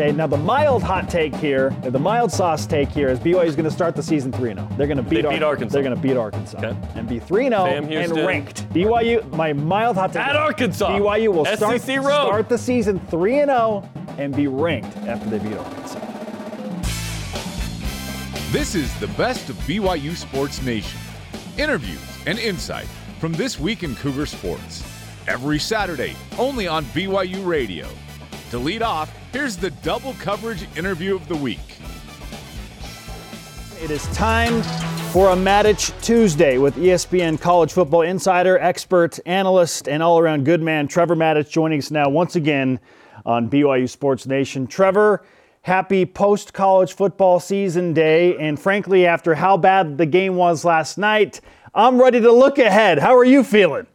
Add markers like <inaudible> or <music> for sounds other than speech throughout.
Okay, now the mild hot take here, the mild sauce take here is BYU is going to start the season 3 0. They're going to beat, They beat Arkansas. They're going to beat Arkansas Okay. and be 3 0 and ranked. BYU, my mild hot take At Arkansas. BYU will start, start the season 3 0 and be ranked after they beat Arkansas. This is the best of BYU Sports Nation. Interviews and insight from this week in Cougar Sports. Every Saturday, only on BYU Radio. To lead off, here's the double coverage interview of the week. It is time for a Matich Tuesday with ESPN college football insider, expert, analyst, and all around good man Trevor Matich joining us now once again on BYU Sports Nation. Trevor, happy post college football season day. And frankly, after how bad the game was last night, I'm ready to look ahead. How are you feeling?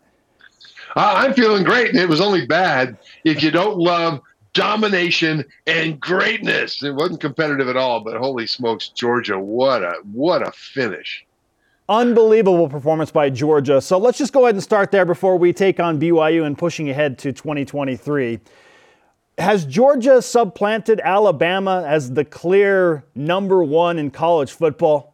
Uh, I'm feeling great, and it was only bad if you don't love domination and greatness. It wasn't competitive at all, but holy smokes, Georgia! What a what a finish! Unbelievable performance by Georgia. So let's just go ahead and start there before we take on BYU and pushing ahead to 2023. Has Georgia supplanted Alabama as the clear number one in college football?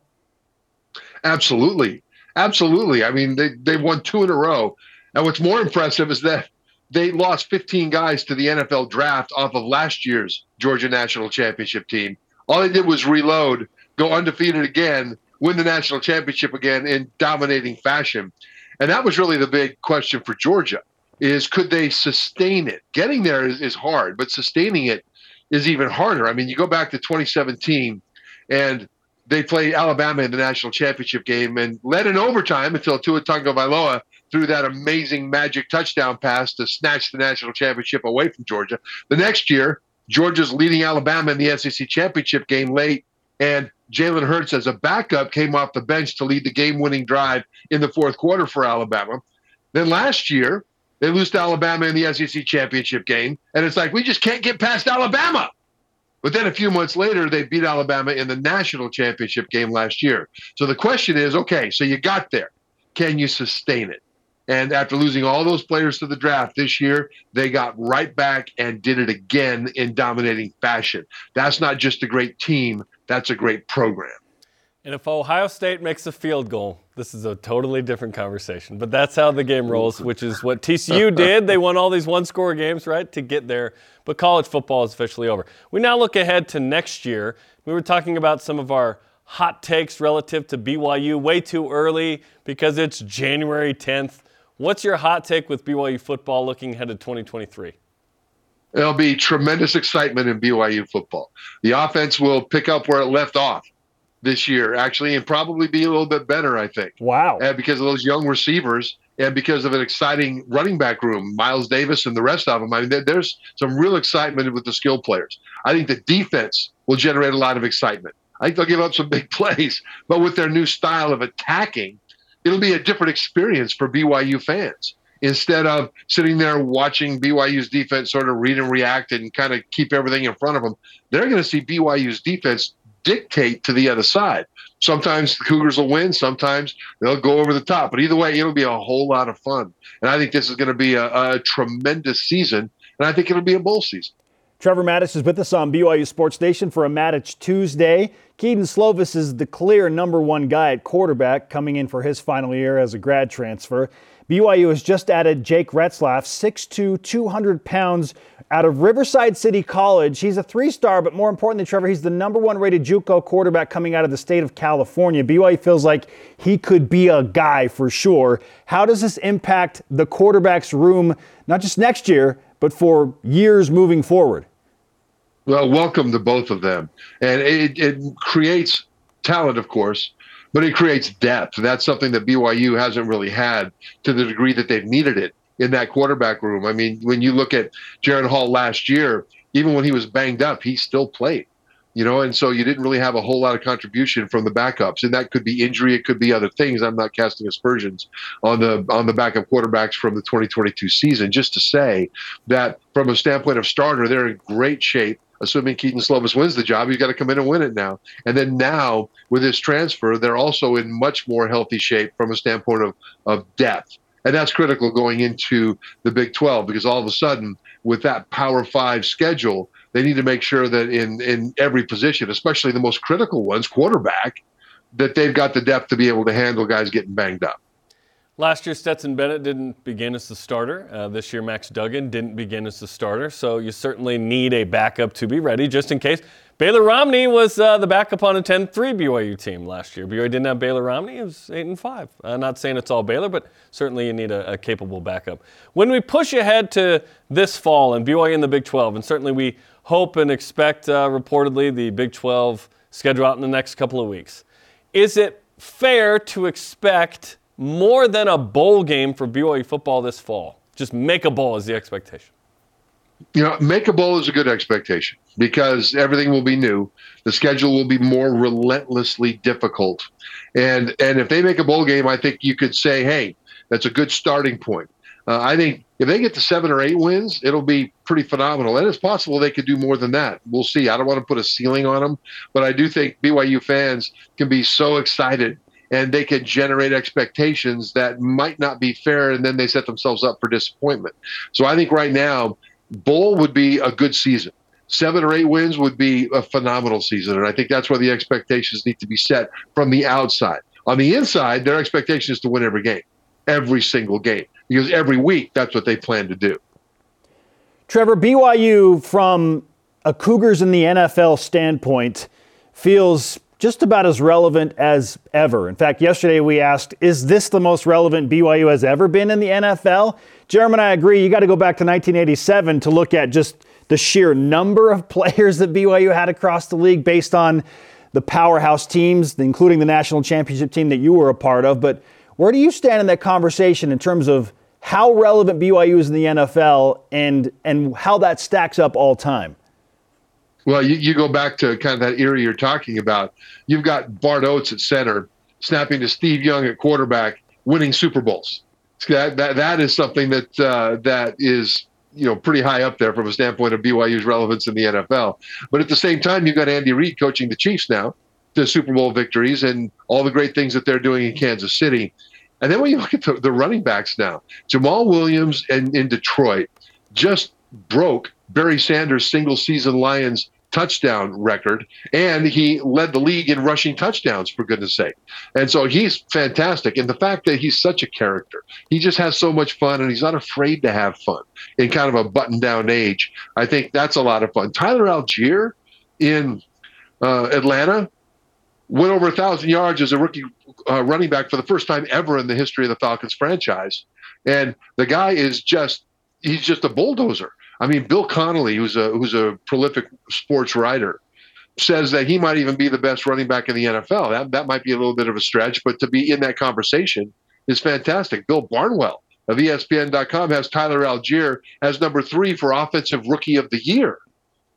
Absolutely, absolutely. I mean, they they won two in a row, and what's more impressive is that they lost 15 guys to the NFL draft off of last year's Georgia National Championship team. All they did was reload, go undefeated again, win the national championship again in dominating fashion. And that was really the big question for Georgia is could they sustain it? Getting there is, is hard, but sustaining it is even harder. I mean, you go back to 2017 and they played Alabama in the national championship game and led in overtime until Tua Tagovailoa threw that amazing magic touchdown pass to snatch the national championship away from Georgia. The next year, Georgia's leading Alabama in the SEC championship game late, and Jalen Hurts, as a backup, came off the bench to lead the game-winning drive in the fourth quarter for Alabama. Then last year, they lose to Alabama in the SEC championship game, and it's like we just can't get past Alabama. But then a few months later, they beat Alabama in the national championship game last year. So the question is okay, so you got there. Can you sustain it? And after losing all those players to the draft this year, they got right back and did it again in dominating fashion. That's not just a great team, that's a great program. And if Ohio State makes a field goal, this is a totally different conversation. But that's how the game rolls, which is what TCU <laughs> did. They won all these one score games, right, to get there. But college football is officially over. We now look ahead to next year. We were talking about some of our hot takes relative to BYU way too early because it's January 10th. What's your hot take with BYU football looking ahead to 2023? There'll be tremendous excitement in BYU football. The offense will pick up where it left off this year, actually, and probably be a little bit better, I think. Wow. And because of those young receivers and because of an exciting running back room, Miles Davis and the rest of them. I mean, there's some real excitement with the skill players. I think the defense will generate a lot of excitement. I think they'll give up some big <laughs> plays, but with their new style of attacking, it'll be a different experience for BYU fans. Instead of sitting there watching BYU's defense sort of read and react and kind of keep everything in front of them, they're going to see BYU's defense dictate to the other side. Sometimes the Cougars will win, sometimes they'll go over the top. But either way, it'll be a whole lot of fun. And I think this is going to be a, a tremendous season. And I think it'll be a bowl season. Trevor Matich is with us on BYU Sports Nation for a Matich Tuesday. Kedon Slovis is the clear number one guy at quarterback coming in for his final year as a grad transfer. BYU has just added Jake Retzlaff, 6'2, 200 pounds, out of Riverside City College. He's a three star, but more importantly, Trevor, he's the number one rated Juco quarterback coming out of the state of California. BYU feels like he could be a guy for sure. How does this impact the quarterback's room, not just next year, but for years moving forward? Well, welcome to both of them. And it, it creates talent, of course, but it creates depth. That's something that BYU hasn't really had to the degree that they've needed it in that quarterback room. I mean, when you look at Jaren Hall last year, even when he was banged up, he still played. You know, and so you didn't really have a whole lot of contribution from the backups, and that could be injury, it could be other things. I'm not casting aspersions on the on the backup quarterbacks from the 2022 season. Just to say that from a standpoint of starter, they're in great shape assuming Kedon Slovis wins the job, you've got to come in and win it now. And then now with this transfer, they're also in much more healthy shape from a standpoint of, of depth. And that's critical going into the Big 12 because all of a sudden with that Power Five schedule, they need to make sure that in in every position, especially the most critical ones, quarterback, that they've got the depth to be able to handle guys getting banged up. Last year, Stetson Bennett didn't begin as the starter. Uh, this year, Max Duggan didn't begin as the starter. So you certainly need a backup to be ready just in case. Baylor Romney was uh, the backup on a 10-3 BYU team last year. BYU didn't have Baylor Romney. It was 8 and 5. I'm not saying it's all Baylor, but certainly you need a, a capable backup. When we push ahead to this fall and BYU in the Big 12, and certainly we hope and expect uh, reportedly the Big 12 schedule out in the next couple of weeks. Is it fair to expect more than a bowl game for BYU football this fall? Just make a bowl is the expectation. You know, make a bowl is a good expectation because everything will be new. The schedule will be more relentlessly difficult. And and if they make a bowl game, I think you could say, hey, that's a good starting point. Uh, I think if they get to seven or eight wins, it'll be pretty phenomenal. And it's possible they could do more than that. We'll see. I don't want to put a ceiling on them, but I do think BYU fans can be so excited and they can generate expectations that might not be fair, and then they set themselves up for disappointment. So I think right now, bowl would be a good season. Seven or eight wins would be a phenomenal season, and I think that's where the expectations need to be set from the outside. On the inside, their expectation is to win every game, every single game, because every week that's what they plan to do. Trevor, BYU from a Cougars in the NFL standpoint feels just about as relevant as ever. In fact, yesterday we asked, is this the most relevant BYU has ever been in the NFL? Jeremy and I agree, you got to go back to 1987 to look at just the sheer number of <laughs> players that BYU had across the league based on the powerhouse teams, including the national championship team that you were a part of. But where do you stand in that conversation in terms of how relevant BYU is in the NFL and, and how that stacks up all time? Well, you, you go back to kind of that era you're talking about. You've got Bart Oates at center, snapping to Steve Young at quarterback, winning Super Bowls. That that, that is something that uh, that is you know pretty high up there from a standpoint of BYU's relevance in the NFL. But at the same time, you've got Andy Reid coaching the Chiefs now to Super Bowl victories and all the great things that they're doing in Kansas City. And then when you look at the, the running backs now, Jamaal Williams and in Detroit just broke Barry Sanders' single season Lions touchdown record, and he led the league in rushing touchdowns, for goodness sake. And so he's fantastic. And the fact that he's such a character, he just has so much fun and he's not afraid to have fun in kind of a button down age. I think that's a lot of fun. Tyler Allgeier in uh, Atlanta went over a thousand yards as a rookie uh, running back for the first time ever in the history of the Falcons franchise. And the guy is just, he's just a bulldozer. I mean, Bill Connelly, who's a who's a prolific sports writer, says that he might even be the best running back in the NFL. That that might be a little bit of a stretch, but to be in that conversation is fantastic. Bill Barnwell of ESPN.com has Tyler Allgeier as number three for offensive rookie of the year.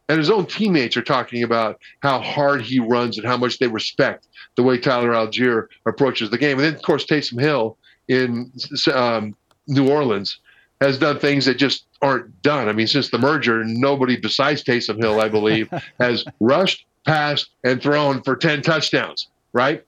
And his own teammates are talking about how hard he runs and how much they respect the way Tyler Allgeier approaches the game. And then, of course, Taysom Hill in um, New Orleans has done things that just aren't done. I mean, since the merger, nobody besides Taysom Hill, I believe, <laughs> has rushed, passed, and thrown for 10 touchdowns, right?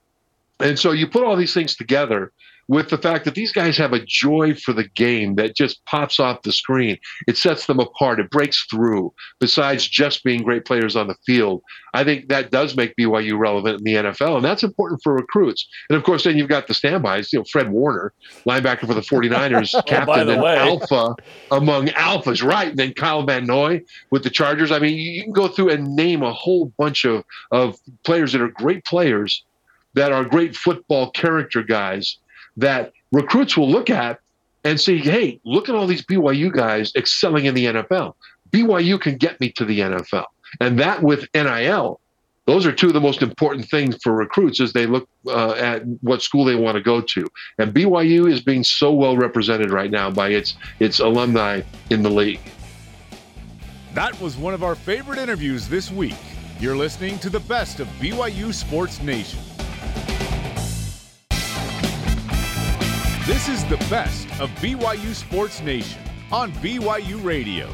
And so you put all these things together, with the fact that these guys have a joy for the game that just pops off the screen. It sets them apart. It breaks through. Besides just being great players on the field, I think that does make BYU relevant in the NFL, and that's important for recruits. And of course, then you've got the standbys. You know, Fred Warner, linebacker for the 49ers, <laughs> oh, captain and way. alpha among alphas, right? And then Kyle Van Noy with the Chargers. I mean, you can go through and name a whole bunch of of players that are great players that are great football character guys that recruits will look at and say, hey, look at all these BYU guys excelling in the NFL. BYU can get me to the NFL. And that with NIL, those are two of the most important things for recruits as they look uh, at what school they want to go to. And BYU is being so well represented right now by its its alumni in the league. That was one of our favorite interviews this week. You're listening to the best of BYU Sports Nation. This is the best of BYU Sports Nation on BYU Radio.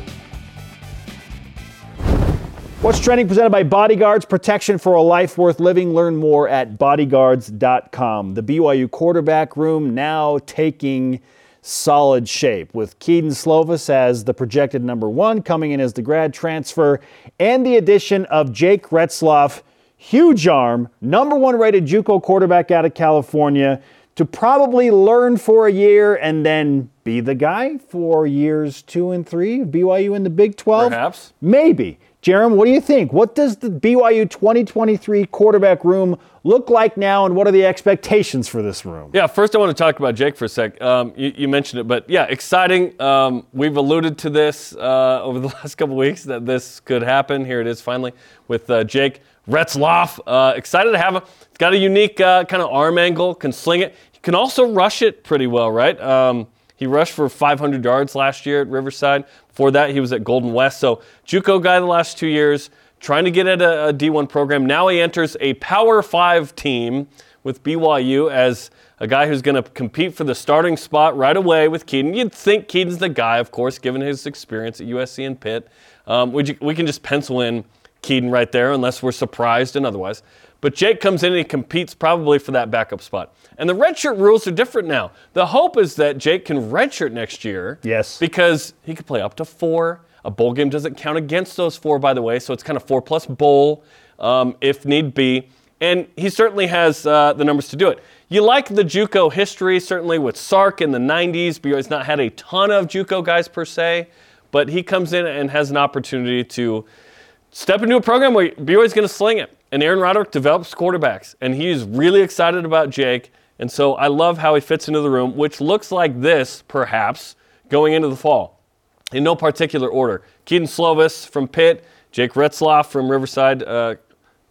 What's trending presented by Bodyguards Protection for a Life Worth Living. Learn more at bodyguards.com. The BYU quarterback room now taking solid shape with Kedon Slovis as the projected number one, coming in as the grad transfer, and the addition of Jake Retzlaff, huge arm, number one rated Juco quarterback out of California, to probably learn for a year and then be the guy for years two and three, BYU in the Big 12? Perhaps. Maybe. Jerem, what do you think? What does the BYU 2023 quarterback room look like now, and what are the expectations for this room? Yeah, first I want to talk about Jake for a sec. Um, you, you, mentioned it, but yeah, exciting. Um, we've alluded to this uh, over the <laughs> last couple weeks that this could happen. Here it is finally with uh, Jake Retzlaff. Uh, excited to have him. He's got a unique uh, kind of arm angle, can sling it. He can also rush it pretty well, right? Um, he rushed for 500 yards last year at Riverside. Before that, he was at Golden West. So, JUCO guy the last two years, trying to get at a a D1 program. Now he enters a Power Five team with BYU as a guy who's going to compete for the starting spot right away with Kedon. You'd think Kedon's the guy, of course, given his experience at USC and Pitt. Um, we, we can just pencil in Kedon right there, unless we're surprised and otherwise. But Jake comes in and he competes probably for that backup spot. And the redshirt rules are different now. The hope is that Jake can redshirt next year. Yes. Because he could play up to four. A bowl game doesn't count against those four, by the way, so it's kind of four plus bowl um, if need be. And he certainly has uh, the numbers to do it. You like the JUCO history, certainly with Sark in the 90s. BYU's not had a ton of JUCO guys per se, but he comes in and has an opportunity to step into a program where BYU's going to sling it. And Aaron Roderick develops quarterbacks, and he's really excited about Jake. And so I love how he fits into the room, which looks like this, perhaps, going into the fall. In no particular order. Kedon Slovis from Pitt, Jake Retzlaff from Riverside uh,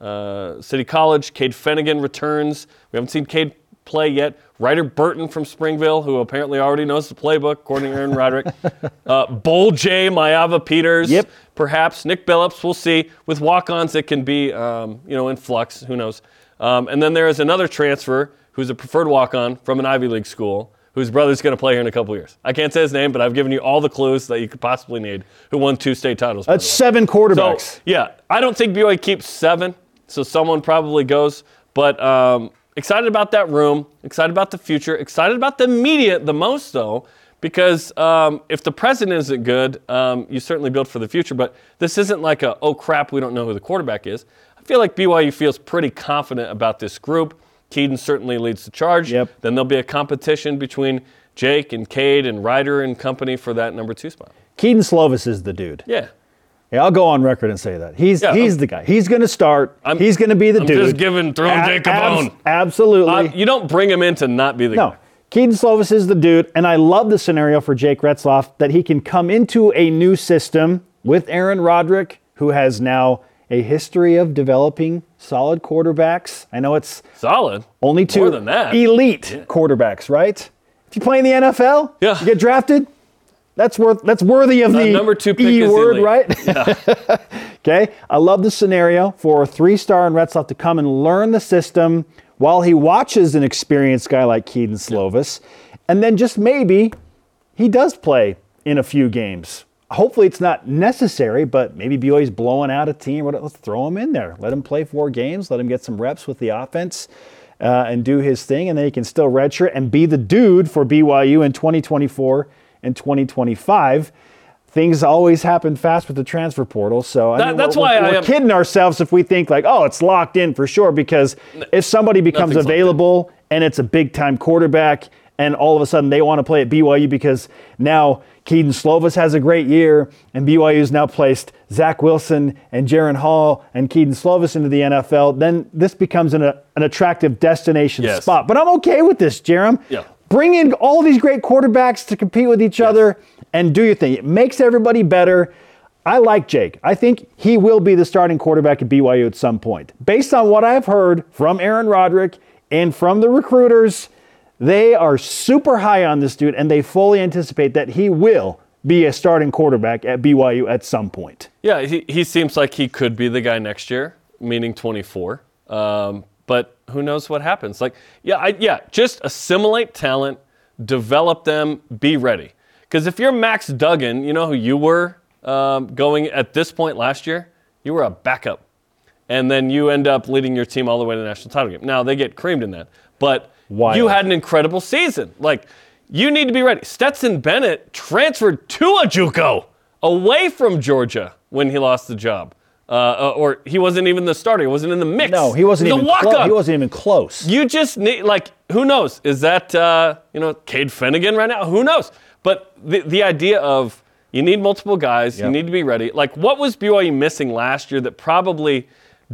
uh, City College, Cade Fennegan returns. We haven't seen Cade play yet. Ryder Burton from Springville, who apparently already knows the playbook, according to Aaron Roderick. <laughs> uh, Bull J, Maiava-Peters. Yep. Perhaps Nick Billups. We'll see. With walk-ons, it can be, um, you know, in flux. Who knows? Um, and then there is another transfer who's a preferred walk-on from an Ivy League school whose brother's going to play here in a couple years. I can't say his name, but I've given you all the clues that you could possibly need. Who won two state titles? That's seven quarterbacks. So, yeah, I don't think BYU keeps seven, so someone probably goes. But um, excited about that room, excited about the future, excited about the media the most, though, because um, if the present isn't good, um, you certainly build for the future. But this isn't like a, oh crap, we don't know who the quarterback is. I feel like BYU feels pretty confident about this group. Kedon certainly leads the charge. Yep. Then there'll be a competition between Jake and Cade and Ryder and company for that number two spot. Kedon Slovis is the dude. Yeah. Yeah, I'll go on record and say that. He's Yeah, he's I'm- the guy. He's going to start. I'm- he's going to be the I'm dude. just giving- throwing Jake a bone. Absolutely. Uh, you don't bring him in to not be the no. guy. Kedon Slovis is the dude, and I love the scenario for Jake Retzlaff that he can come into a new system with Aaron Roderick, who has now a history of developing solid quarterbacks. I know it's Solid. only two More than that. elite quarterbacks, right? If you play in the NFL, Yeah. you get drafted. That's worth. That's worthy of The the number two pick E is word, elite. right? <laughs> okay. I love the scenario for a three-star in Retzlaff to come and learn the system while he watches an experienced guy like Kedon Slovis, and then just maybe he does play in a few games. Hopefully it's not necessary, but maybe BYU's blowing out a team. Let's throw him in there. Let him play four games. Let him get some reps with the offense uh, and do his thing, and then he can still redshirt and be the dude for BYU in 2024 and 2025. Things always happen fast with the transfer portal, so I That- mean, that's we're, why we're, we're kidding ourselves if we think like, oh, it's locked in for sure. Because if somebody becomes Nothing's locked in. available and it's a big time quarterback, and all of a sudden they want to play at BYU because now Kedon Slovis has a great year, and BYU's now placed Zach Wilson and Jaren Hall and Kedon Slovis into the NFL, then this becomes an, an attractive destination Yes. spot. But I'm okay with this, Jerem. Yeah. Bring in all these great quarterbacks to compete with each other and do your thing. It makes everybody better. I like Jake. I think he will be the starting quarterback at BYU at some point. Based on what I've heard from Aaron Roderick and from the recruiters, they are super high on this dude and they fully anticipate that he will be a starting quarterback at BYU at some point. Yeah, he, he seems like he could be the guy next year, meaning 24. Um, but who knows what happens? Like, yeah, I, yeah, just assimilate talent, develop them, be ready. Because if you're Max Duggan, you know who you were um, going at this point last year? You were a backup. And then you end up leading your team all the way to the national title game. Now, they get creamed in that. But Wild. you had an incredible season. Like, you need to be ready. Stetson Bennett transferred to a JUCO away from Georgia when he lost the job. Uh, uh, or he wasn't even the starter. He wasn't in the mix. No, he wasn't He's even close. He wasn't even close. You just need like who knows? Is that uh, you know Cade Fennegan right now? Who knows? But the the idea of you need multiple guys, you need to be ready. Like what was BYU missing last year that probably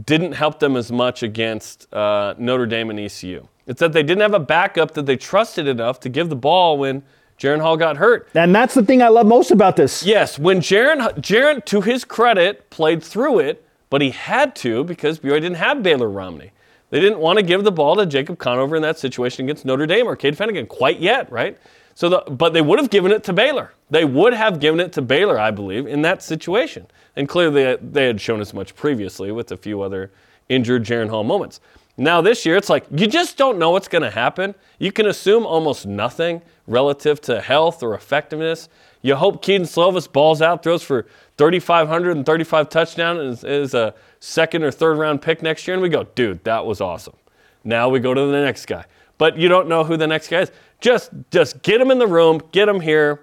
didn't help them as much against uh, Notre Dame and ECU? It's that they didn't have a backup that they trusted enough to give the ball when Jaren Hall got hurt. and that's the thing I love most about this. Yes, when Jaren, Jaren, to his credit, played through it, but he had to because BYU didn't have Baylor Romney. They didn't want to give the ball to Jacob Conover in that situation against Notre Dame or Cade Fennegan quite yet, right? So, the, but they would have given it to Baylor. They would have given it to Baylor, I believe, in that situation. And clearly, they, had shown as much previously with a few other injured Jaren Hall moments. Now this year, it's like you just don't know what's going to happen. You can assume almost nothing relative to health or effectiveness. You hope Kedon Slovis balls out, throws for 3,500 and 35 touchdowns, and is, is a second or third round pick next year, and we go, dude, that was awesome. Now we go to the next guy, but you don't know who the next guy is. Just, just get him in the room, get him here,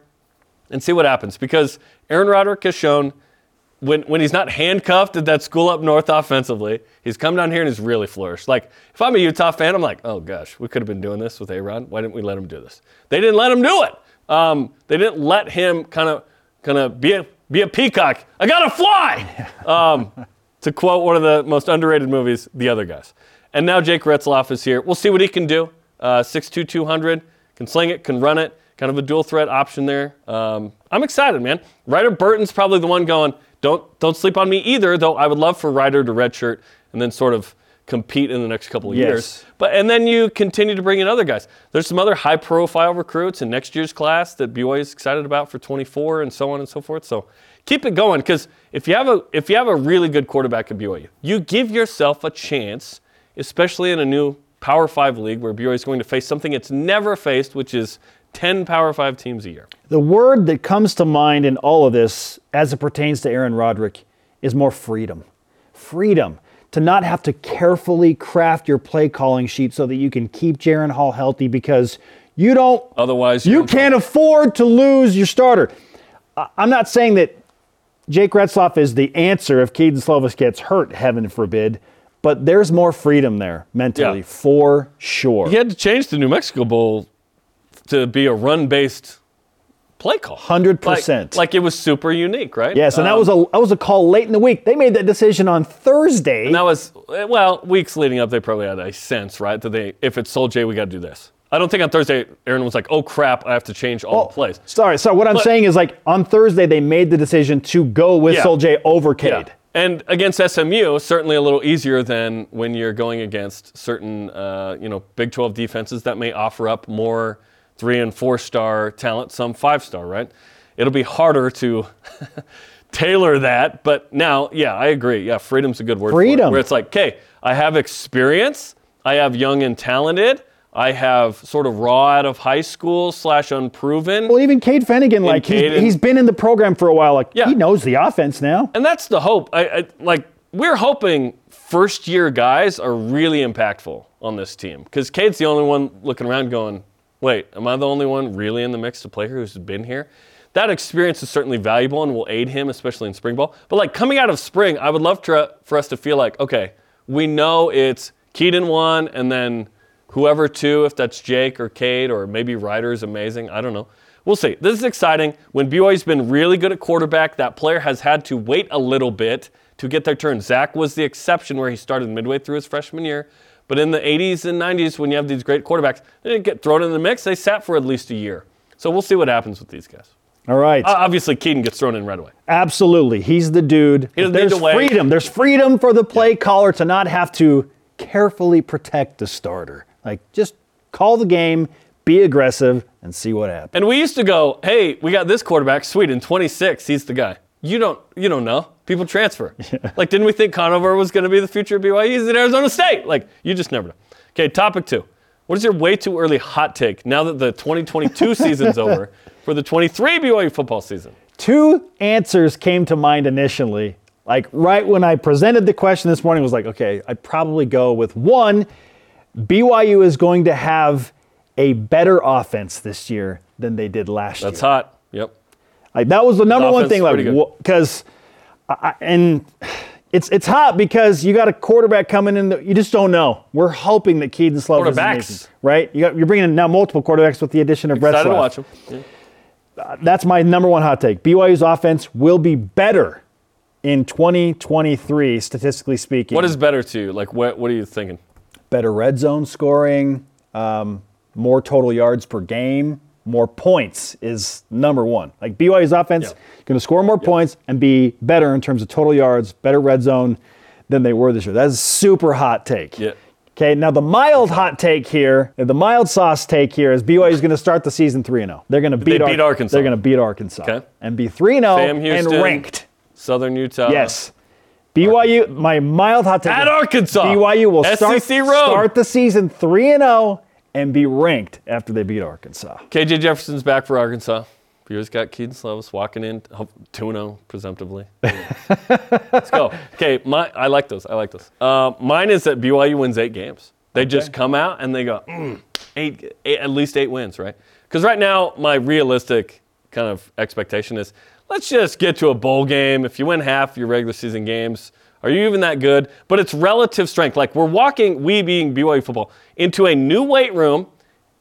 and see what happens. Because Aaron Roderick has shown when, when he's not handcuffed at that school up north offensively, he's come down here and he's really flourished. Like, if I'm a Utah fan, I'm like, oh gosh, we could have been doing this with A-Rod. Why didn't we let him do this? They didn't let him do it. Um, they didn't let him kind of kind of be a, be a peacock. I gotta fly! <laughs> Um, to quote one of the most underrated movies, The Other Guys. And now Jake Retzlaff is here. We'll see what he can do. Uh, 6'2", 200, can sling it, can run it. Kind of a dual threat option there. Um, I'm excited, man. Ryder Burton's probably the one going, don't, don't sleep on me either, though I would love for Ryder to redshirt and then sort of compete in the next couple of Yes. years. But and then you continue to bring in other guys. There's some other high-profile recruits in next year's class that BYU is excited about for 24 and so on and so forth. So keep it going because if you have a if you have a really good quarterback at BYU, you give yourself a chance, especially in a new Power Five league where BYU is going to face something it's never faced, which is 10 Power Five teams a year. The word that comes to mind in all of this, as it pertains to Aaron Roderick, is more freedom. Freedom to not have to carefully craft your play calling sheet so that you can keep Jaren Hall healthy because you don't Otherwise, you can't afford to lose your starter. I'm not saying that Jake Retzlaff is the answer if Kedon Slovis gets hurt, heaven forbid, but there's more freedom there mentally Yeah. for sure. He had to change the New Mexico Bowl to be a run-based play call. 100%. Like, like it was super unique, right? Yes, and that Um, was a that was a call late in the week. They made that decision on Thursday. And that was well, weeks leading up, they probably had a sense, right? That they, if it's Sol J, we got to do this. I don't think on Thursday, Aaron was like, "Oh crap, I have to change all the plays." Sorry, so what I'm But- saying is like on Thursday they made the decision to go with Yeah. Sol J over Cade. And against SMU, certainly a little easier than when you're going against certain, uh, you know, Big 12 defenses that may offer up more three and four star talent, some five star, right? It'll be harder to <laughs> tailor that. But now, yeah, I agree. Yeah, freedom's a good word. for it, Freedom. where it's like, okay, I have experience, I have young and talented, I have sort of raw out of high school slash unproven. Well, even Cade Fennegan, like he's, Caden- he's been in the program for a while. Like Yeah. he knows the offense now. And that's the hope. I, I like we're hoping first year guys are really impactful on this team because Cade's the only one looking around going, "Wait, am I the only one really in the mix to play here who's been here?" That experience is certainly valuable and will aid him, especially in spring ball. But like coming out of spring, I would love to, for us to feel like, okay, we know it's Kedon one, and then whoever two, if that's Jake or Cade or maybe Ryder is amazing. I don't know. We'll see. This is exciting. When BYU's been really good at quarterback, that player has had to wait a little bit to get their turn. Zach was the exception where he started midway through his freshman year. But in the 80s and 90s, when you have these great quarterbacks, they didn't get thrown in the mix. They sat for at least a year. So we'll see what happens with these guys. All right. Uh, obviously, Kedon gets thrown in right away. Absolutely. He's the dude. He There's need to wait. freedom. There's freedom for the play caller to not have to carefully protect the starter. Like just call the game, be aggressive, and see what happens. And we used to go, hey, we got this quarterback, sweet, in 26, he's the guy. You don't, you don't know. People transfer. <laughs> Like, didn't we think Conover was going to be the future of BYU? He's at Arizona State. Like, you just never know. Okay, topic two. What is your way too early hot take now that the 2022 <laughs> season's over for the 23 BYU football season? Two answers came to mind initially. Like right when I presented the question this morning, was like, okay, I'd probably go with one. BYU is going to have a better offense this year than they did last That's year. That's hot. Yep. Like that was the number one offense thing. Like because, and it's it's hot because you got a quarterback coming in. That you just don't know. We're hoping that Kedon Slovis is Quarterbacks. amazing, right? You got, you're bringing in now multiple quarterbacks with the addition of Brett Excited to watch him. Yeah. Uh, that's my number one hot take. BYU's offense will be better in 2023, statistically speaking. What is better to you? Like, what, what are you thinking? Better red zone scoring, um, more total yards per game, more points is number one. Like BYU's offense Yeah. going to score more points and be better in terms of total yards, better red zone than they were this year. That's a super hot take. Yeah. Okay, now the mild hot take here, the mild sauce take here is BYU is going to start the season 3 0. They're going to beat, beat Arkansas. They're going to beat Arkansas Okay. and be 3 0 Sam and ranked. Southern Utah. Yes. BYU, my mild hot take. At Arkansas. BYU will start, start the season 3 and 0 and be ranked after they beat Arkansas. KJ Jefferson's back for Arkansas. Viewers got Kedon Slovis walking in, 2 0, presumptively. Let's go. <laughs> Okay, my, I like those. I like those. Uh, mine is that BYU wins eight games. They just come out and they go, mm, eight, eight, at least eight wins, right? Because right now, my realistic kind of expectation is let's just get to a bowl game. If you win half your regular season games, are you even that good? But it's relative strength. Like we're walking, we being BYU football, into a new weight room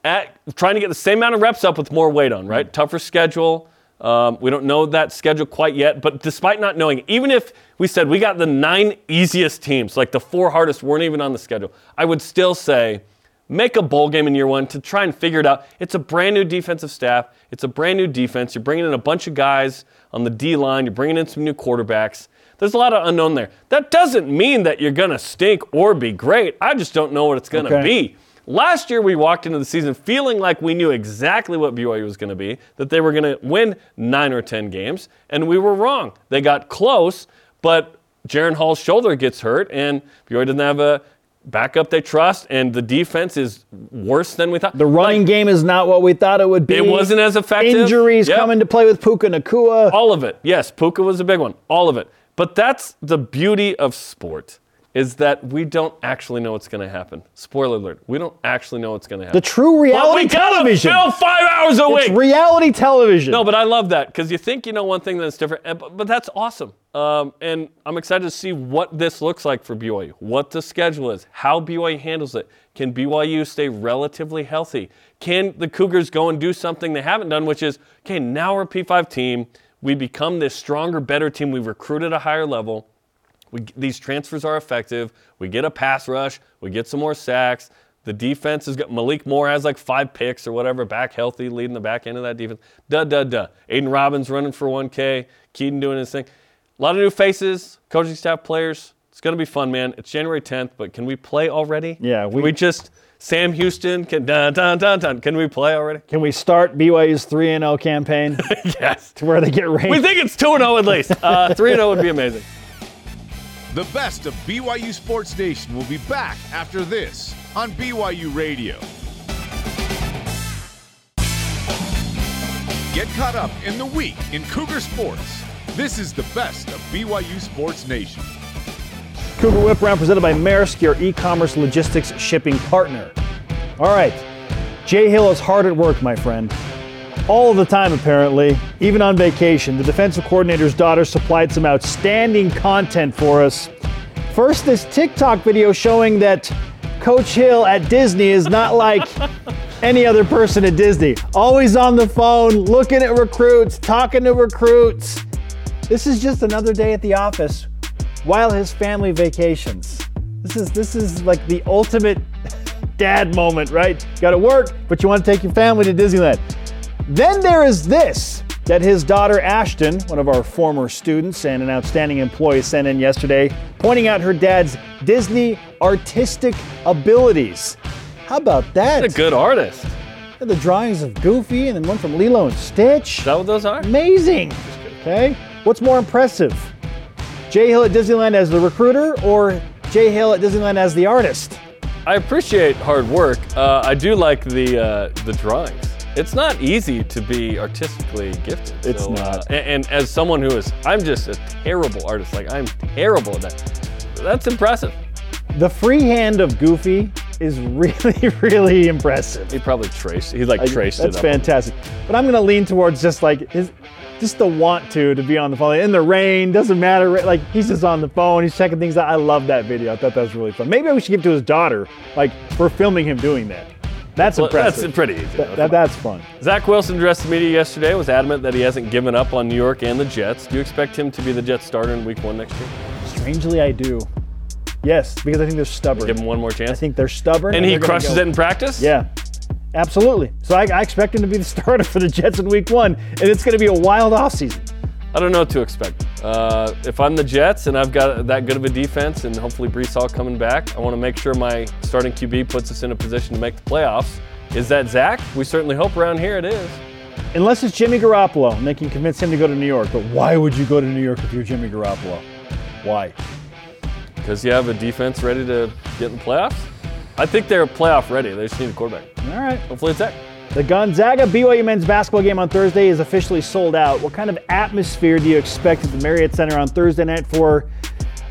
at trying to get the same amount of reps up with more weight on, right? Tougher schedule. Um, we don't know that schedule quite yet, but despite not knowing, even if we said we got the nine easiest teams, like the four hardest weren't even on the schedule, I would still say make a bowl game in year one to try and figure it out. It's a brand new defensive staff. It's a brand new defense. You're bringing in a bunch of guys on the D line. You're bringing in some new quarterbacks. There's a lot of unknown there. That doesn't mean that you're going to stink or be great. I just don't know what it's going to Okay. be. Last year, we walked into the season feeling like we knew exactly what BYU was going to be, that they were going to win nine or 10 games, and we were wrong. They got close, but Jaren Hall's shoulder gets hurt, and BYU doesn't have a backup they trust, and the defense is worse than we thought. The running game is not what we thought it would be. It wasn't as effective. Injuries Yep. come into play with Puka Nacua. All of it. Yes, Puka was a big one. All of it. But that's the beauty of sport is that we don't actually know what's going to happen. Spoiler alert. We don't actually know what's going to happen. The true reality gotta television. five hours a It's week. reality television. No, but I love that because you think you know one thing that's different, and- but, but that's awesome. Um, and I'm excited to see what this looks like for BYU, what the schedule is, how BYU handles it. Can BYU stay relatively healthy? Can the Cougars go and do something they haven't done, which is, okay, now we're a P5 team. We become this stronger, better team. We recruit at a higher level. We, these transfers are effective. We get a pass rush. We get some more sacks. The defense has got Malik Moore has like five picks or whatever, back healthy, leading the back end of that defense. Duh, duh, duh. Aidan Robbins running for 1K. Kedon doing his thing. A lot of new faces, coaching staff, players. It's going to be fun, man. It's January 10th, but can we play already? Yeah, Can we- we just Sam Houston can dun dun dun dun. Can we play already? Can we start BYU's 3 0 campaign <laughs> yes. to where they get ranked? We think it's 2 0 at least. Uh, 3 0 would be amazing. The best of BYU Sports Nation will be back after this on BYU Radio. Get caught up in the week in Cougar Sports. This is the best of BYU Sports Nation. Cougar Whip Round presented by Maersk, your e-commerce logistics shipping partner. All right, Jay Hill is hard at work, my friend. All the time, apparently, even on vacation. The defensive coordinator's daughter supplied some outstanding content for us. First, this TikTok video showing that Coach Hill at Disney is not <laughs> like any other person at Disney. Always on the phone, looking at recruits, talking to recruits. This is just another day at the office while his family vacations. This is this is like the ultimate <laughs> dad moment, right? Got to work, but you want to take your family to Disneyland. Then there is this that his daughter Ashton, one of our former students and an outstanding employee, sent in yesterday, pointing out her dad's Disney artistic abilities. How about that? A good artist. Is The drawings of Goofy and then one from Lilo and Stitch. Is that what those are? Amazing. Okay. What's more impressive? Jay Hill at Disneyland as the recruiter or Jay Hill at Disneyland as the artist? I appreciate hard work. Uh, I do like the uh, the drawings. It's not easy to be artistically gifted. It's uh, not. and, and as someone who is, I'm just a terrible artist. Like I'm terrible at that. That's impressive. The free hand of Goofy is <laughs> really, really impressive. He probably traced. He like Like, traced That's it. That's fantastic. But I'm going to lean towards just like his, just the want to to be on the phone in the rain. Doesn't matter. Like he's just on the phone. He's checking things out. I love that video. I thought that was really fun. Maybe we should give it to his daughter. Like for filming him doing that. That's Well, impressive. That's pretty easy. That- that- that's fun. Zach Wilson addressed the media yesterday. Was adamant that he hasn't given up on New York and the Jets. Do you expect him to be the Jets starter in Week One next year? Strangely, I do. Yes, because I think they're stubborn. Give him one more chance. I think they're stubborn. and he crushes go- it in practice. Yeah, absolutely. So I, I expect him to be the <laughs> starter for the Jets in Week One, and it's going to be a wild offseason. I don't know what to expect. Uh, if I'm the Jets and I've got that good of a defense and hopefully Breece Hall coming back, I want to make sure my starting QB puts us in a position to make the playoffs. Is that Zach? We certainly hope around here it is. Unless it's Jimmy Garoppolo, and they can convince him to go to New York. But why would you go to New York if you're Jimmy Garoppolo? Why? Because you have a defense ready to get in the playoffs. I think they're playoff ready. They just need a quarterback. All right. Hopefully it's Zach. The Gonzaga BYU men's basketball game on Thursday is officially sold out. What kind of atmosphere do you expect at the Marriott Center on Thursday night for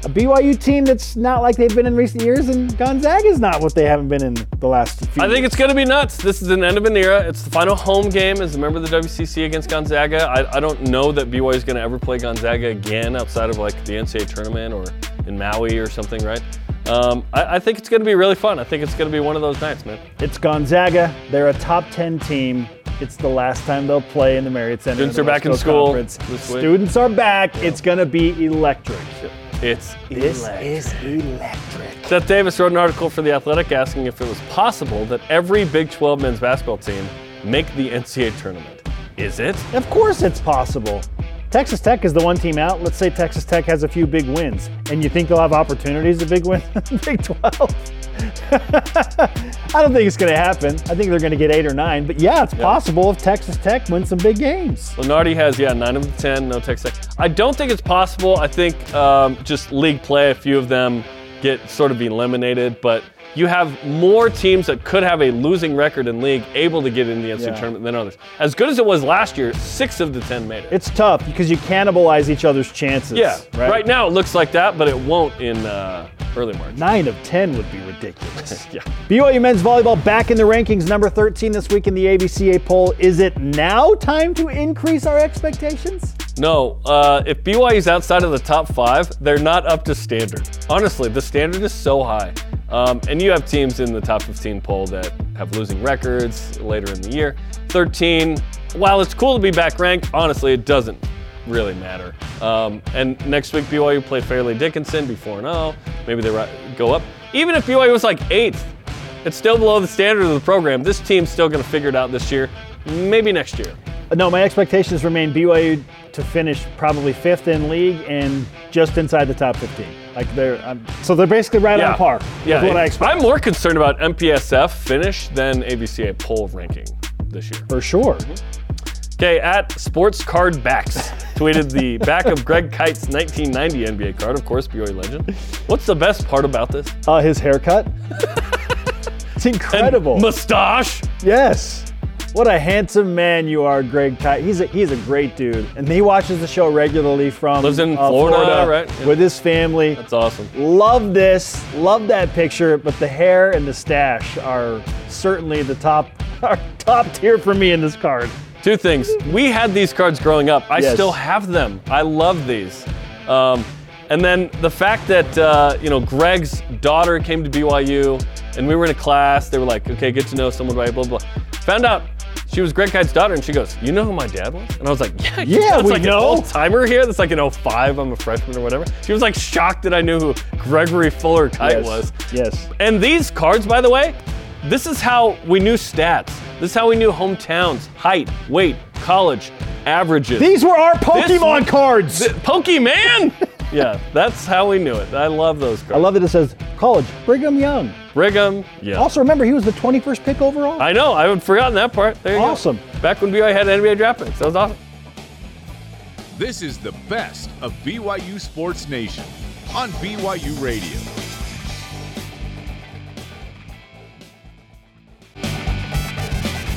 a BYU team that's not like they've been in recent years, and Gonzaga's not what they haven't been in the last few I think years? it's going to be nuts. This is an end of an era. It's the final home game as a member of the WCC against Gonzaga. I, I don't know that BYU is going to ever play Gonzaga again outside of like the NCAA tournament or in Maui or something, right? Um, I, I think it's going to be really fun. I think it's going to be one of those nights, man. It's Gonzaga. They're a top 10 team. It's the last time they'll play in the Marriott Center. Students are back in school. Students are back. It's going to be electric. It's electric. This is electric. Seth Davis wrote an article for The Athletic asking if it was possible that every Big 12 men's basketball team make the NCAA tournament. Is it? Of course, it's possible. Texas Tech is the one team out. Let's say Texas Tech has a few big wins, and you think they'll have opportunities to big win <laughs> Big 12. <laughs> I don't think it's going to happen. I think they're going to get eight or nine. But yeah, it's possible if Texas Tech wins some big games. Lunardi has, yeah, 9 of the 10, no Texas Tech. I don't think it's possible. I think um, just league play, a few of them get sort of eliminated, but you have more teams that could have a losing record in league able to get in the NCAA Yeah. tournament than others. As good as it was last year, six of the 10 made it. It's tough because you cannibalize each other's chances. yeah, right. right? now it looks like that, but it won't in uh, early March. Nine of 10 would be ridiculous. <laughs> Yeah. BYU men's volleyball back in the rankings, number 13 this week in the AVCA poll. Is it now time to increase our expectations? No, uh, if BYU's outside of the top five, they're not up to standard. Honestly, the standard is so high. Um, and you have teams in the top 15 poll that have losing records later in the year. 13, while it's cool to be back ranked, honestly, it doesn't really matter. Um, and next week, BYU play Fairleigh Dickinson, be 4 0. Maybe they go up. Even if BYU was like eighth, it's still below the standard of the program. This team's still going to figure it out this year, maybe next year. Uh, No, my expectations remain BYU to finish probably fifth in league and just inside the top 15. Like they're um, so they're basically right on par. Yeah, with what I expect I'm more concerned about MPSF finish than AVCA poll ranking this year. for sure. Okay, at Sports Card Backs <laughs> tweeted the back of Greg Kite's 1990 NBA card, of course, BYU legend. What's the best part about this? Uh, his haircut. <laughs> it's incredible. Mustache. yes. What a handsome man you are, Greg. He's a, he's a great dude. And he watches the show regularly from Lives in uh, Florida, right? Yeah. With his family. That's awesome. Love this. Love that picture, but the hair and the stash are certainly the top <laughs> are top tier for me in this card. Two things. We had these cards growing up. I Yes. still have them. I love these. Um, and then the fact that uh, you know Greg's daughter came to BYU, and we were in a class. They were like, "Okay, get to know someone by blah blah." blah. Found out she was Greg Kite's daughter, and she goes, "You know who my dad was?" And I was like, "Yeah, Yeah, <laughs> it's we like know." an old timer here. That's like an 05. I'm a freshman or whatever." She was like shocked that I knew who Gregory Fuller Kite Yes. was. Yes. And these cards, by the way, this is how we knew stats. This is how we knew hometowns, height, weight, college, averages. These were our Pokemon cards. Th- Pokemon! <laughs> yeah, that's how we knew it. I love those cards. I love that it says college, Brigham Young. Brigham. Yeah. Also, remember, he was the 21st pick overall. I know, I had forgotten that part. There you go. Awesome. Back when BYU had NBA draft picks. That was awesome. This is the best of BYU Sports Nation on BYU Radio.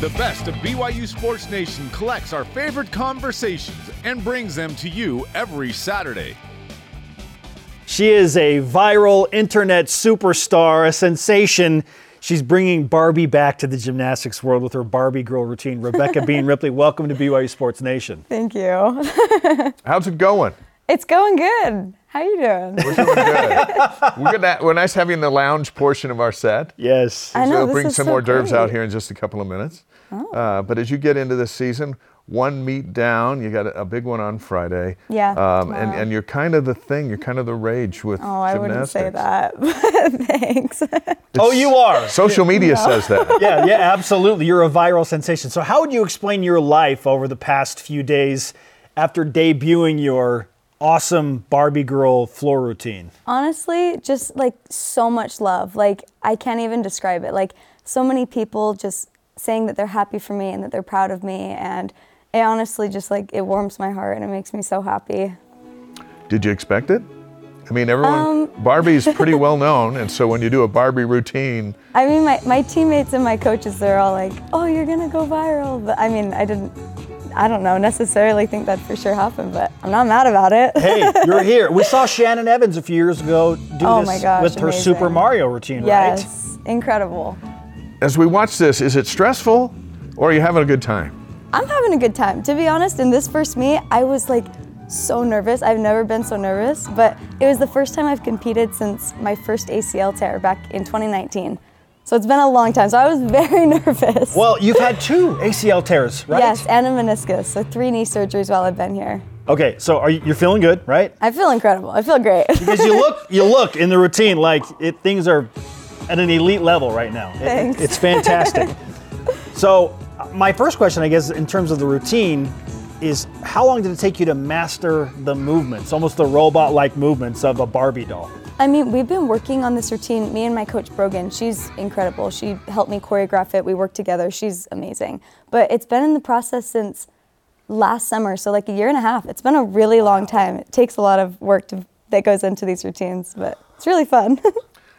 The best of BYU Sports Nation collects our favorite conversations and brings them to you every Saturday. She is a viral internet superstar, a sensation. She's bringing Barbie back to the gymnastics world with her Barbie girl routine. Rebecca Bean <laughs> Ripley, welcome to BYU Sports Nation. Thank you. <laughs> How's it going? It's going good. How you doing? We're doing good. <laughs> we're, gonna, we're nice having the lounge portion of our set. Yes. I know, So this bring is some so more dervs out here in just a couple of minutes. Uh, but as you get into this season, one meet down, you got a, a big one on Friday. Yeah, Um, and, and you're kind of the thing, you're kind of the rage with gymnastics. Oh, I wouldn't say gymnastics. that. <laughs> Thanks. oh, you are. Social media says that. <laughs> yeah, yeah, absolutely. You're a viral sensation. So, how would you explain your life over the past few days after debuting your awesome Barbie girl floor routine? Honestly, just like so much love. Like I can't even describe it. Like so many people just saying that they're happy for me and that they're proud of me and it honestly just like it warms my heart and it makes me so happy. Did you expect it? I mean, everyone, Um, Barbie's <laughs> pretty well known, and so when you do a Barbie routine, I mean my, my teammates and my coaches they're all like, "Oh, you're going to go viral." But I mean, I didn't I don't know necessarily think that for sure happened, but I'm not mad about it. Hey, you're <laughs> here. We saw Shannon Evans a few years ago do Oh this my gosh, with her amazing. Super Mario routine, right? yes, incredible. as we watch this, is it stressful or are you having a good time? I'm having a good time. To be honest, in this first meet, I was like so nervous. I've never been so nervous, but it was the first time I've competed since my first ACL tear back in 2019. So it's been a long time. So I was <laughs> very nervous. Well, you've had two ACL tears, right? Yes, and a meniscus. So three knee surgeries while I've been here. Okay, so are you, you're feeling good, right? I feel incredible. I feel great. <laughs> Because you look, you look in the routine like it, things are at an elite level right now. It- Thanks. it's fantastic. <laughs> so, my first question, I guess, in terms of the routine, is how long did it take you to master the movements, almost the robot-like movements of a Barbie doll? I mean, we've been working on this routine. Me and my coach Brogan, she's incredible. She helped me choreograph it. We worked together. She's amazing. But it's been in the process since last summer, so like a year and a half. It's been a really long time. It takes a lot of work to, that goes into these routines, but it's really fun. <laughs>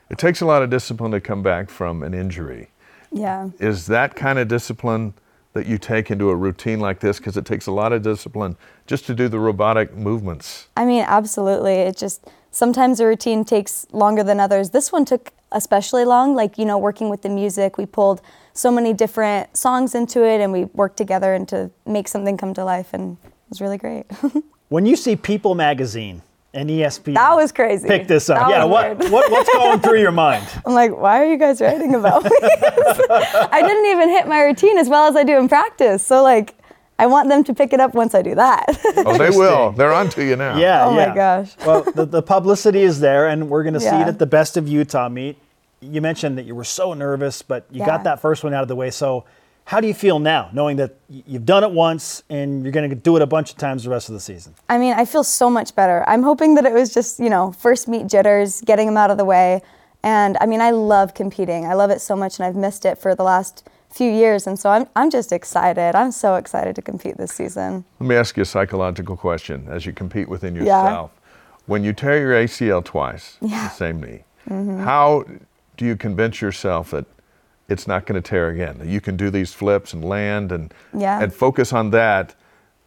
It takes a lot of discipline to come back from an injury. Yeah. Is that kind of discipline that you take into a routine like this? Because it takes a lot of discipline just to do the robotic movements. I mean, absolutely. It just sometimes a routine takes longer than others. This one took especially long. Like, you know, working with the music, we pulled so many different songs into it and we worked together and to make something come to life and it was really great. <laughs> When you see People Magazine and ESPN that was crazy. pick this up, That yeah, was what, what what's going through your mind? <laughs> I'm like, why are you guys writing about me? <laughs> I didn't even hit my routine as well as I do in practice. So like I want them to pick it up once I do that. <laughs> Oh, they will. They're onto you now. Yeah, Oh my gosh. well, the, the publicity is there, and we're going to see it at the Best of Utah meet. You mentioned that you were so nervous, but you Yeah. got that first one out of the way. So, how do you feel now, knowing that you've done it once and you're going to do it a bunch of times the rest of the season? I mean, I feel so much better. I'm hoping that it was just, you know, first meet jitters, getting them out of the way. And I mean, I love competing. I love it so much, and I've missed it for the last few years. And so I'm, I'm just excited. I'm so excited to compete this season. Let me ask you a psychological question as you compete within Yeah. yourself. When you tear your ACL twice, the same knee, mm-hmm. how do you convince yourself that it's not going to tear again? You can do these flips and land and Yeah. and focus on that,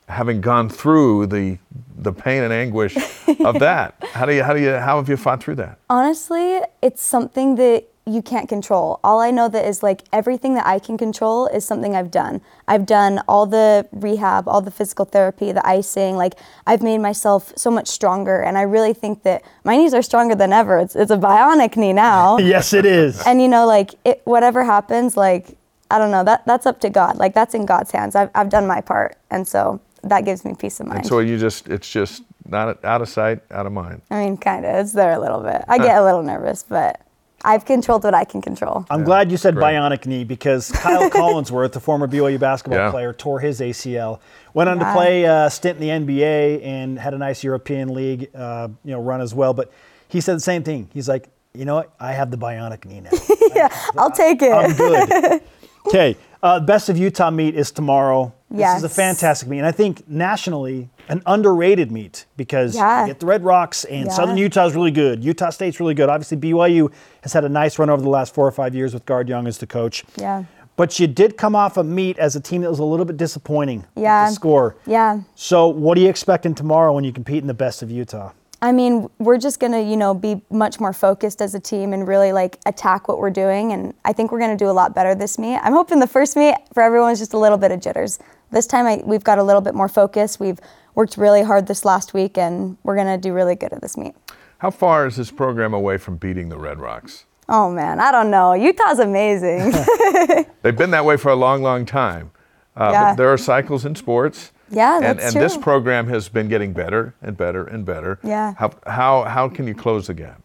having gone through the the pain and anguish of <laughs> that. How do you how do you how have you fought through that? Honestly, it's something that you can't control. All I know that is like everything that I can control is something I've done. I've done all the rehab, all the physical therapy, the icing. Like I've made myself so much stronger, and I really think that my knees are stronger than ever. It's it's a bionic knee now. <laughs> Yes, it is. and you know like it, whatever happens like i don't know that that's up to god like that's in god's hands i've, I've done my part and so that gives me peace of mind And so you just it's just not out of sight, out of mind. i mean kind of it's there a little bit i get a little nervous but i've controlled what i can control I'm glad you said great. bionic knee because Kyle <laughs> Collinsworth, the former BYU basketball Yeah. player, tore his ACL. Went on to play a stint in the NBA and had a nice European League, uh, you know, run as well. But he said the same thing. He's like, you know what? I have the bionic knee now. <laughs> yeah i'll take it I'm good. <laughs> Okay, uh, best of Utah meet is tomorrow. Yes. This is a fantastic meet, and I think nationally an underrated meet because Yeah. you get the Red Rocks and Yeah. Southern Utah is really good. Utah State's really good. Obviously, BYU has had a nice run over the last four or five years with Guard Young as the coach. Yeah. But you did come off a meet as a team that was a little bit disappointing. Yeah. Score. yeah So, what are you expecting tomorrow when you compete in the best of Utah? I mean, we're just gonna, you know, be much more focused as a team and really like attack what we're doing. And I think we're gonna do a lot better this meet. I'm hoping the first meet for everyone is just a little bit of jitters. This time I, we've got a little bit more focus. We've worked really hard this last week, and we're gonna do really good at this meet. How far is this program away from beating the Red Rocks? Oh man, I don't know. Utah's amazing. <laughs> They've been that way for a long, long time. Uh, Yeah. But there are cycles in sports. Yeah, and, that's and this true. program has been getting better and better and better. Yeah. How, how, how can you close the gap?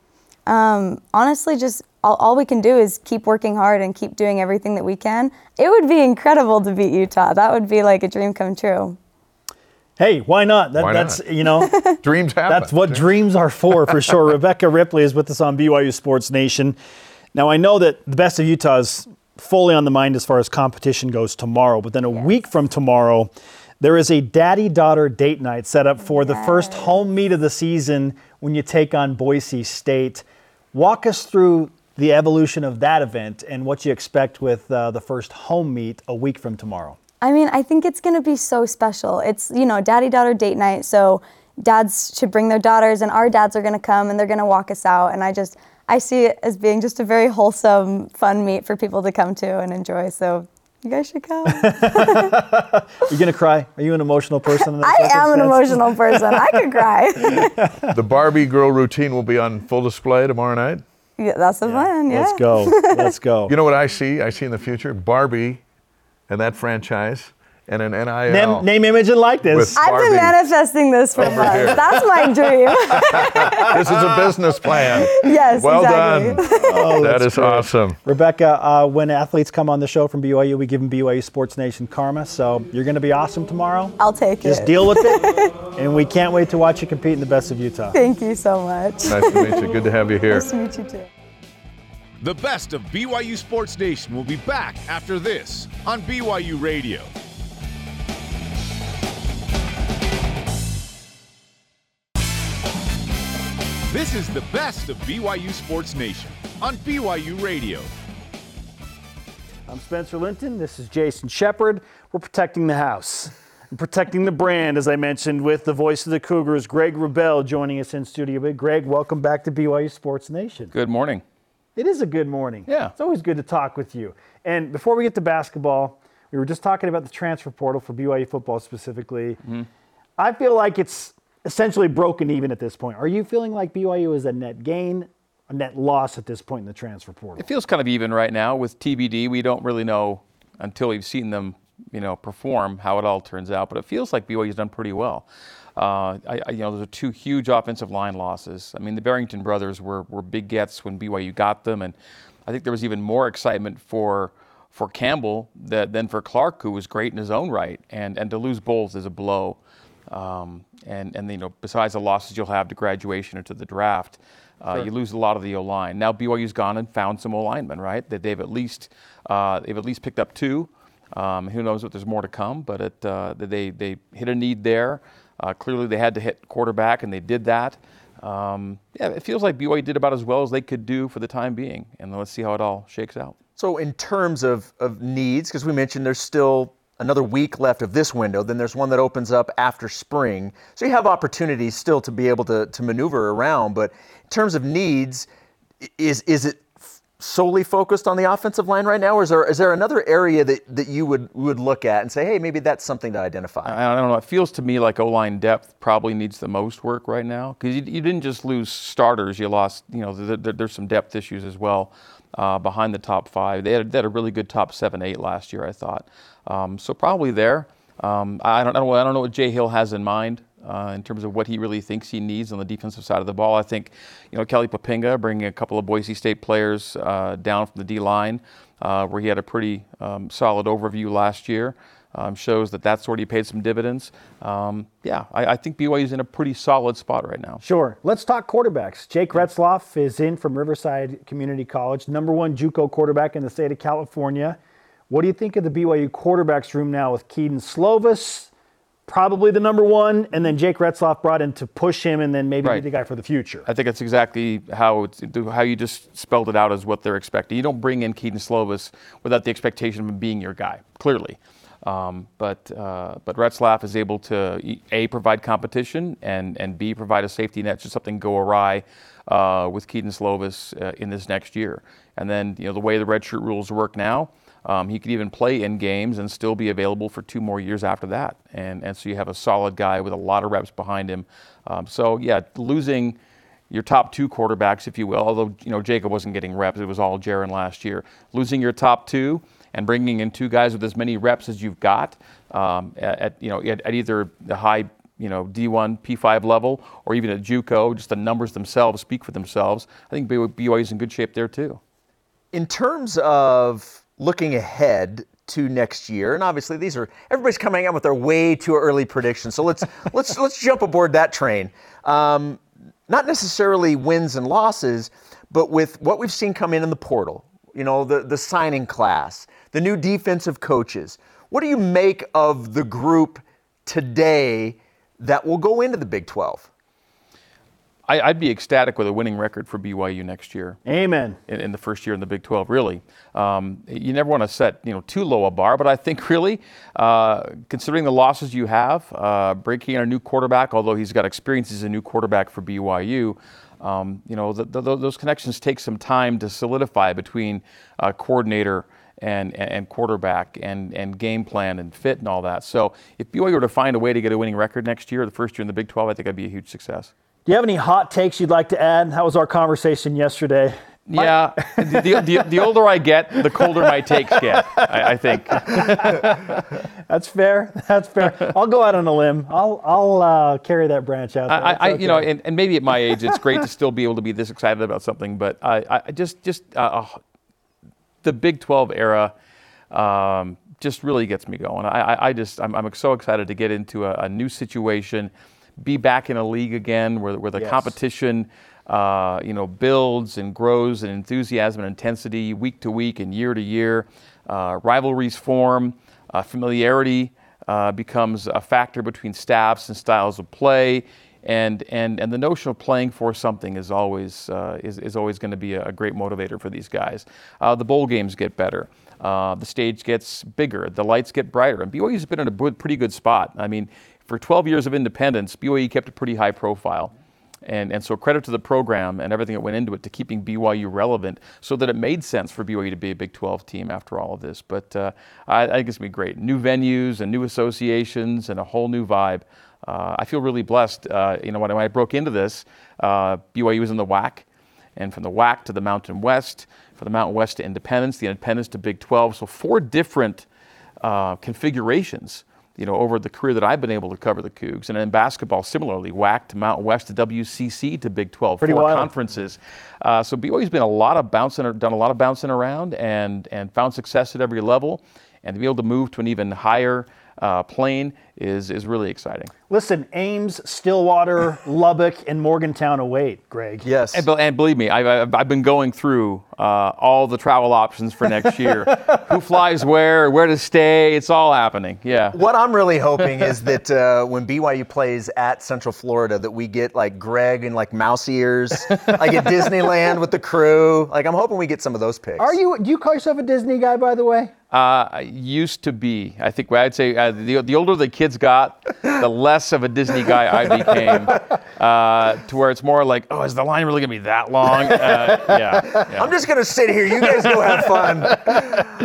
Um, honestly, just all, all we can do is keep working hard and keep doing everything that we can. It would be incredible to beat Utah. That would be like a dream come true. Hey, why not? That, Why that's not? you know. <laughs> Dreams happen. That's what dreams are for, for sure. <laughs> Rebecca Ripley is with us on BYU Sports Nation. Now, I know that the best of Utah is fully on the mind as far as competition goes tomorrow, but then a week from tomorrow, there is a daddy daughter date night set up for the first home meet of the season when you take on Boise State. Walk us through the evolution of that event and what you expect with uh, the first home meet a week from tomorrow. I mean, I think it's going to be so special. It's, you know, daddy daughter date night. So dads should bring their daughters, and our dads are going to come and they're going to walk us out. And I just, I see it as being just a very wholesome, fun meet for people to come to and enjoy. So you guys should come. <laughs> Are you going to cry? Are you an emotional person? In I am an emotional person. I could cry. <laughs> The Barbie girl routine will be on full display tomorrow night. yeah, that's the plan. Yeah. Let's go. Let's go. <laughs> You know what I see? I see in the future Barbie and that franchise and an NIL. Name, name, image, and likeness. I've been manifesting this for over months. here. That's my dream. <laughs> this is a business plan. yes, Well exactly. done. <laughs> Oh, that's great. awesome. Rebecca, uh, when athletes come on the show from BYU, we give them BYU Sports Nation karma. So you're going to be awesome tomorrow. I'll take Just it. Just deal with it. <laughs> and we can't wait to watch you compete in the best of Utah. Thank you so much. Nice to meet you. Good to have you here. Nice to meet you too. The best of BYU Sports Nation will be back after this on BYU Radio. This is the best of BYU Sports Nation on BYU Radio. I'm Spencer Linton. This is Jason Shepard. We're protecting the house and protecting the brand, as I mentioned, with the voice of the Cougars, Greg Wrubell, joining us in studio. But Greg, welcome back to BYU Sports Nation. Good morning. It is a good morning. Yeah. It's always good to talk with you. And before we get to basketball, we were just talking about the transfer portal for BYU football specifically. Mm-hmm. I feel like it's essentially broken even at this point. Are you feeling like BYU is a net gain, a net loss at this point in the transfer portal? It feels kind of even right now with TBD. We don't really know until we've seen them, you know, perform how it all turns out. But it feels like BYU's done pretty well. Uh, I, I, you know, those are two huge offensive line losses. I mean, the Barrington brothers were, were big gets when BYU got them, and I think there was even more excitement for for Campbell that, than for Clark, who was great in his own right. And and to lose both is a blow. Um, and and you know, besides the losses you'll have to graduation or to the draft, uh, you lose a lot of the O line. Now BYU's gone and found some O linemen, right? That they've at least uh, they've at least picked up two. Um, who knows if there's more to come? But it, uh, they they hit a need there. Uh, clearly, they had to hit quarterback, and they did that. Um, yeah, it feels like BYU did about as well as they could do for the time being, and let's see how it all shakes out. So, in terms of, of needs, because we mentioned there's still another week left of this window, then there's one that opens up after spring. So, you have opportunities still to be able to, to maneuver around. But in terms of needs, is, is it solely focused on the offensive line right now, or is there, is there another area that, that you would, would look at and say, hey, maybe that's something to identify? I don't know. It feels to me like O line depth probably needs the most work right now because you, you didn't just lose starters. You lost, you know, there, there- there's some depth issues as well uh, behind the top five. They had, they had a really good top seven, eight last year, I thought. Um, so probably there. Um, I don't, I don't, I don't know what Jay Hill has in mind. Uh, in terms of what he really thinks he needs on the defensive side of the ball, I think, you know, Kelly Poppinga bringing a couple of Boise State players uh, down from the D line, uh, where he had a pretty um, solid overview last year um, shows that that's already paid some dividends. Um, yeah, I, I think BYU is in a pretty solid spot right now. Sure. Let's talk quarterbacks. Jake Retzlaff is in from Riverside Community College, number one JUCO quarterback in the state of California. What do you think of the BYU quarterbacks room now with Kedon Slovis, probably the number one, and then Jake Retzlaff brought in to push him and then maybe Right. be the guy for the future? I think that's exactly how it's, how you just spelled it out is what they're expecting. You don't bring in Kedon Slovis without the expectation of him being your guy, clearly. Um, but uh, but Retzlaff is able to a provide competition and and b provide a safety net should something go awry uh, with Kedon Slovis uh, in this next year. And then you know the way the redshirt rules work now, um, he could even play in games and still be available for two more years after that. And and so you have a solid guy with a lot of reps behind him. Um, so yeah, losing your top two quarterbacks, if you will, although you know Jacob wasn't getting reps, it was all Jaren last year. Losing your top two and bringing in two guys with as many reps as you've got um, at, you know at, at, either the high you know D1 P5 level or even at JUCO, just the numbers themselves speak for themselves. I think BYU is in good shape there too. In terms of looking ahead to next year, and obviously these are everybody's coming out with their way too early predictions. So let's <laughs> let's let's jump aboard that train. Um, not necessarily wins and losses, but with what we've seen come in in the portal, you know, the, the signing class, the new defensive coaches. What do you make of the group today that will go into the Big 12? I, would be ecstatic with a winning record for BYU next year. Amen. In, in the first year in the Big 12, really. Um, you never want to set you know too low a bar, but I think <laughs> really, uh, considering the losses you have, uh, breaking in a new quarterback, although he's got experience as a new quarterback for BYU, um, you know the, the, those connections take some time to solidify between uh, coordinator and, and quarterback and, and game plan and fit and all that. So if BYU were to find a way to get a winning record next year, the first year in the Big 12, I think that'd be a huge success. Do you have any hot takes you'd like to add? That was our conversation yesterday. Yeah, the, the, the, older I get, the colder my takes get. I, I think. <laughs> That's fair. That's fair. I'll go out on a limb. I'll I'll uh, carry that branch out. I, I okay. you know, and, and, maybe at my age, it's great to still be able to be this excited about something. But I, I just just uh, the Big 12 era um, just really gets me going. I, I just I'm, I'm, so excited to get into a, a, new situation, be back in a league again where, where the yes. competition. Uh, you know, builds and grows in enthusiasm and intensity week to week and year to year. Uh, rivalries form, uh, familiarity uh, becomes a factor between staffs and styles of play and and and the notion of playing for something is always uh, is, is always going to be a, great motivator for these guys. Uh, the bowl games get better. Uh, the stage gets bigger. The lights get brighter. And BYU's been in a pretty good spot. I mean, for 12 years of independence, BYU kept a pretty high profile. And, and so credit to the program and everything that went into it to keeping BYU relevant so that it made sense for BYU to be a Big 12 team after all of this. But uh, I, I, think it's going to be great. New venues and new associations and a whole new vibe uh, I feel really blessed. Uh, you know, when I broke into this, uh, BYU was in the WAC, and from the WAC to the Mountain West, from the Mountain West to Independence, the Independence to Big 12. So four different uh, configurations. You know, over the career that I've been able to cover the Cougs, and in basketball, similarly, WAC to Mountain West to WCC to Big 12, Pretty four wild. conferences. Uh, so BYU's been a lot of bouncing, done a lot of bouncing around, and and found success at every level, and to be able to move to an even higher uh, plane is, is really exciting. Listen, Ames, Stillwater, <laughs> Lubbock, and Morgantown await, Greg. Yes. And, and believe me, I've, I've been going through uh, all the travel options for next year. <laughs> Who flies where, where to stay, it's all happening. Yeah. What I'm really hoping is <laughs> that uh, when BYU plays at Central Florida, that we get like Greg and like mouse ears, like at Disneyland with the crew. Like I'm hoping we get some of those picks. Are you? Do you call yourself a Disney guy, by the way? Uh, used to be. I think I'd say uh, the, the older the kids got, the <laughs> less of a Disney guy I became. Uh, to where it's more like, oh, is the line really gonna be that long? Uh, yeah, yeah, I'm just gonna sit here. You guys go have fun.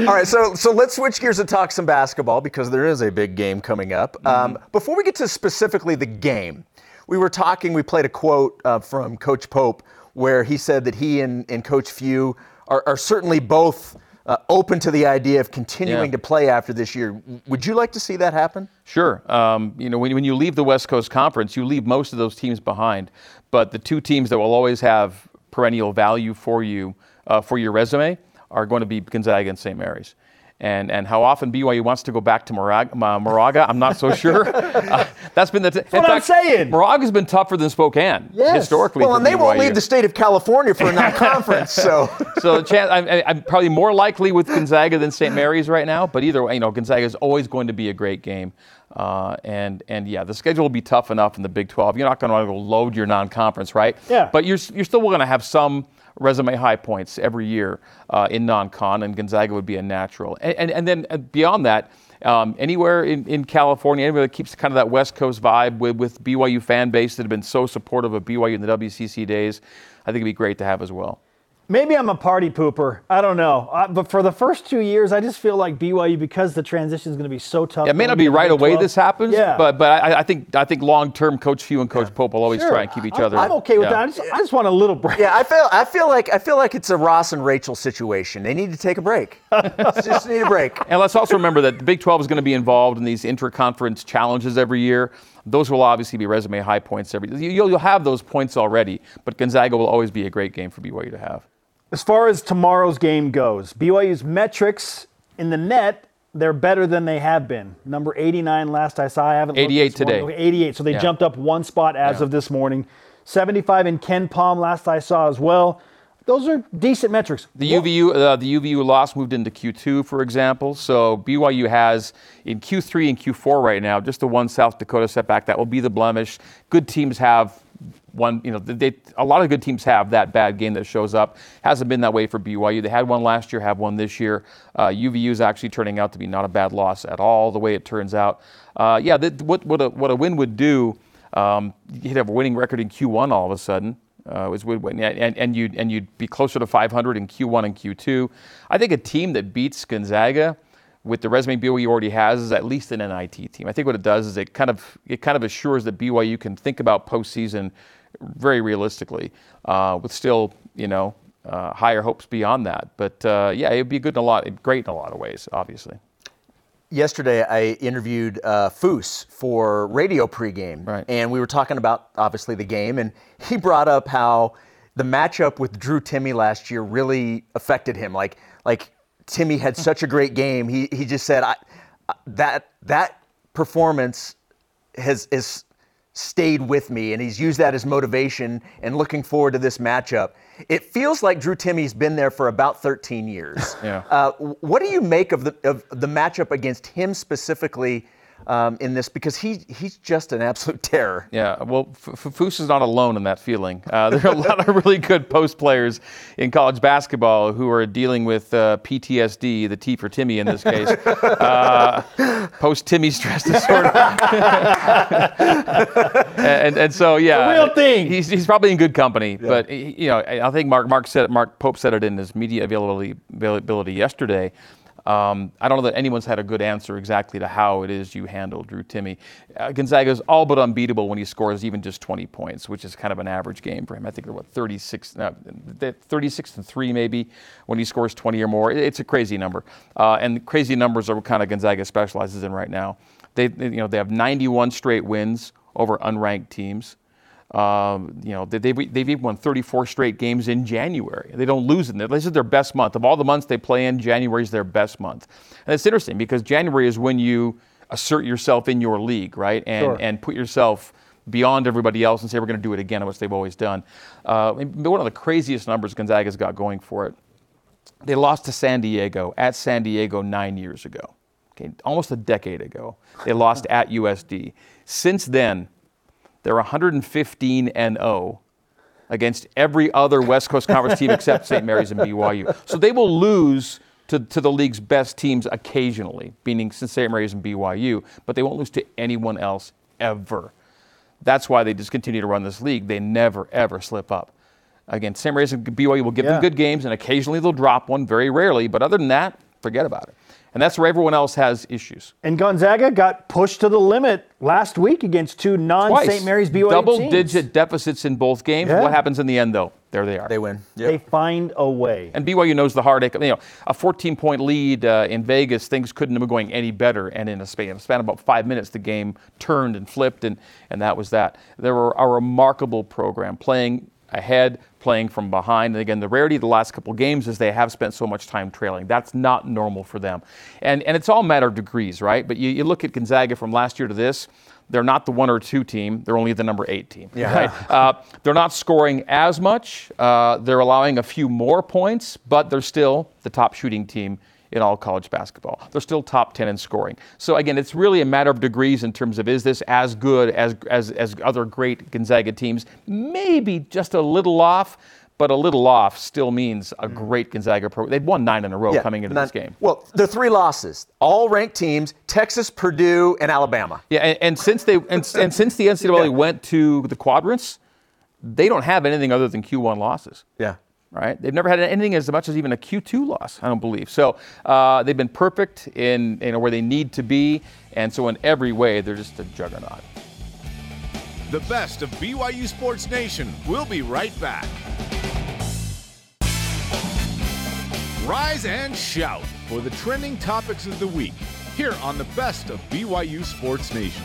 All right, so so let's switch gears and talk some basketball because there is a big game coming up. Mm-hmm. Um, before we get to specifically the game, we were talking. We played a quote uh, from Coach Pope where he said that he and, and Coach Few are, are certainly both uh, open to the idea of continuing yeah. to play after this year. Would you like to see that happen? Sure. Um, you know, when, when you leave the West Coast Conference, you leave most of those teams behind. But the two teams that will always have perennial value for you uh, for your resume are going to be Gonzaga and St. Mary's and, and how often BYU wants to go back to Moraga, Moraga I'm not so sure. <laughs> uh, that's been the. T- that's what fact, I'm saying. Moraga's been tougher than Spokane yes. historically. Well, and they BYU. won't leave the state of California for a non-conference, <laughs> so. <laughs> so the chance, I'm, I'm, probably more likely with Gonzaga than St. Mary's right now, but either way, you know, Gonzaga is always going to be a great game. Uh, and and yeah, the schedule will be tough enough in the Big 12. You're not going to want to go load your non-conference, right? Yeah. But you're you're still going to have some resume high points every year uh, in non-con, and Gonzaga would be a natural. And, and, and then uh, beyond that, Um, anywhere in, in California, anywhere that keeps kind of that West Coast vibe with, with BYU fan base that have been so supportive of BYU in the WCC days, I think it'd be great to have as well. Maybe I'm a party pooper. I don't know. Uh, but for the first two years, I just feel like BYU because the transition is going to be so tough. It may not be right away 12. this happens, Yeah. but but I, I think I think long term, Coach Few and Coach Pope will always Sure. try and keep each I'm- other. I'm okay with yeah. that. I just, I just want a little break. Yeah, I feel I feel like I feel like it's a Ross and Rachel situation. They need to take a break. <laughs> Just need a break. And let's also remember that the Big 12 is going to be involved in these inter-conference challenges every year. Those will obviously be resume high points every. You'll, you'll have those points already, but Gonzaga will always be a great game for BYU to have. As far as tomorrow's game goes, BYU's metrics in the net, they're better than they have been. Number 89 last I saw. I haven't 88 this morning. today. Okay, 88. So they Yeah. jumped up one spot as Yeah. of this morning. 75 in KenPom last I saw as well. Those are decent metrics. The UVU, uh, the UVU loss moved into Q2, for example. So BYU has in Q3 and Q4 right now just the one South Dakota setback. That will be the blemish. Good teams have one. You know, they, a lot of good teams have that bad game that shows up. Hasn't been that way for BYU. They had one last year, have one this year. Uh, UVU is actually turning out to be not a bad loss at all, the way it turns out. Uh, yeah, that, what what a, what a win would do. Um, you'd have a winning record in Q1 all of a sudden. Uh, would win, and, and you'd and you'd be closer to 500 in Q1 and Q2. I think a team that beats Gonzaga with the resume BYU already has is at least an NIT team. I think what it does is it kind of it kind of assures that BYU can think about postseason very realistically, uh, with still you know uh, higher hopes beyond that. But uh, yeah, it'd be good in a lot, great in a lot of ways, obviously. Yesterday, I interviewed uh, Foose for radio pregame, Right. and we were talking about obviously the game, and he brought up how the matchup with Drew Timme last year really affected him. Like, like Timme had <laughs> such a great game. He he just said, I, that that performance has is stayed with me, and he's used that as motivation and looking forward to this matchup. It feels like Drew Timme's been there for about 13 years. <laughs> Yeah. Uh, what do you make of the of the matchup against him specifically um, in this? Because he he's just an absolute <laughs> terror. Yeah, well, F- F- Foose is not alone in that feeling. Uh, <laughs> there are a lot of really good post players in college basketball who are dealing with uh, PTSD, the T for Timmy in this case, <laughs> uh, post Timmy stress disorder. and, and so, yeah, The real thing. He's, he's probably in good company. But you know, I I think Mark Mark said Mark Pope said it in his media availability availability yesterday. Um, I don't know that anyone's had a good answer exactly to how it is you handle Drew Timme. Uh, Gonzaga is all but unbeatable when he scores even just 20 points, which is kind of an average game for him. I think they're what 36, uh, they're 36 and three maybe when he scores 20 or more. It's a crazy number, uh, and crazy numbers are what kind of Gonzaga specializes in right now. They, they- you know, they have 91 straight wins over unranked teams. Um, you know, they, they've, they've even won 34 straight games in January. They don't lose in there. This is their best month. Of all the months they play in, January is their best month. And it's interesting because January is when you assert yourself in your league, right? And, Sure. and put yourself beyond everybody else and say, we're going to do it again, which they've always done. Uh, one of the craziest numbers Gonzaga's got going for it. They lost to San Diego at San Diego nine years ago, okay, almost a decade ago. They lost <laughs> at USD. Since then, they're 115 and 0 against every other West Coast Conference team except St. Mary's and BYU. So they will lose to, to the league's best teams occasionally, meaning St. Mary's and BYU, but they won't lose to anyone else ever. That's why they just continue to run this league. They never, ever slip up. Again, St. Mary's and BYU will give Yeah. them good games, and occasionally they'll drop one, very rarely. But other than that, forget about it. And that's where everyone else has issues. And Gonzaga got pushed to the limit last week against two non-St. Mary's BYU Double teams. digit deficits in both games. Yeah. What happens in the end, though? There they are. They win. They find a way. And BYU knows the heartache. You know, a 14-point lead uh, in Vegas, things couldn't have been going any better. And in a span, a span of about five minutes, the game turned and flipped, and, and that was that. They were a remarkable program, playing ahead, playing from behind. And again, the rarity of the last couple games is they have spent so much time trailing. That's not normal for them. And, and it's all a matter of degrees, right? But you, you look at Gonzaga from last year to this, they're not the one or two team. They're only the number eight team. Yeah. Right? <laughs> Uh, they're not scoring as much. Uh, they're allowing a few more points, but they're still the top shooting team in all college basketball. They're still top 10 in scoring. So again, it's really a matter of degrees in terms of is this as good as, as, as other great Gonzaga teams? Maybe just a little off, but a little off still means a mm. great Gonzaga program. They've won nine in a row Yeah, coming into not- this game. Well, the three losses, all ranked teams: Texas, Purdue, and Alabama. Yeah, and, and since they and, and since the <laughs> NCAA went to the quadrants, they don't have anything other than Q1 losses. Yeah. Right? They've never had anything as much as even a Q2 loss, I don't believe. So uh, they've been perfect in you know where they need to be, and so in every way they're just a juggernaut. The best of BYU Sports Nation. We'll be right back. Rise and shout for the trending topics of the week here on the best of BYU Sports Nation.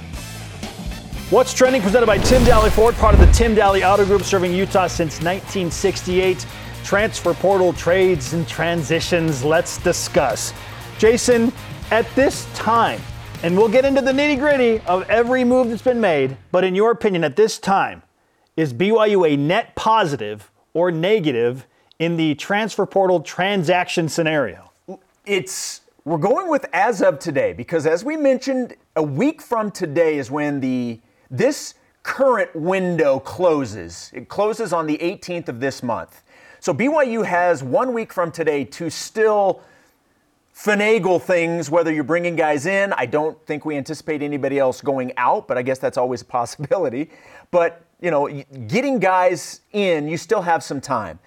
What's trending presented by Tim Dahle Ford, part of the Tim Dahle Auto Group, serving Utah since 1968. Transfer portal trades and transitions. Let's discuss. Jason, at this time, and we'll get into the nitty gritty of every move that's been made, but in your opinion, at this time, is BYU a net positive or negative in the transfer portal transaction scenario? It's we're going with as of today because as we mentioned, a week from today is when the this current window closes. It closes on the 18th of this month. So BYU has one week from today to still finagle things, whether you're bringing guys in. I don't think we anticipate anybody else going out, but I guess that's always a possibility. But, you know, getting guys in, you still have some time.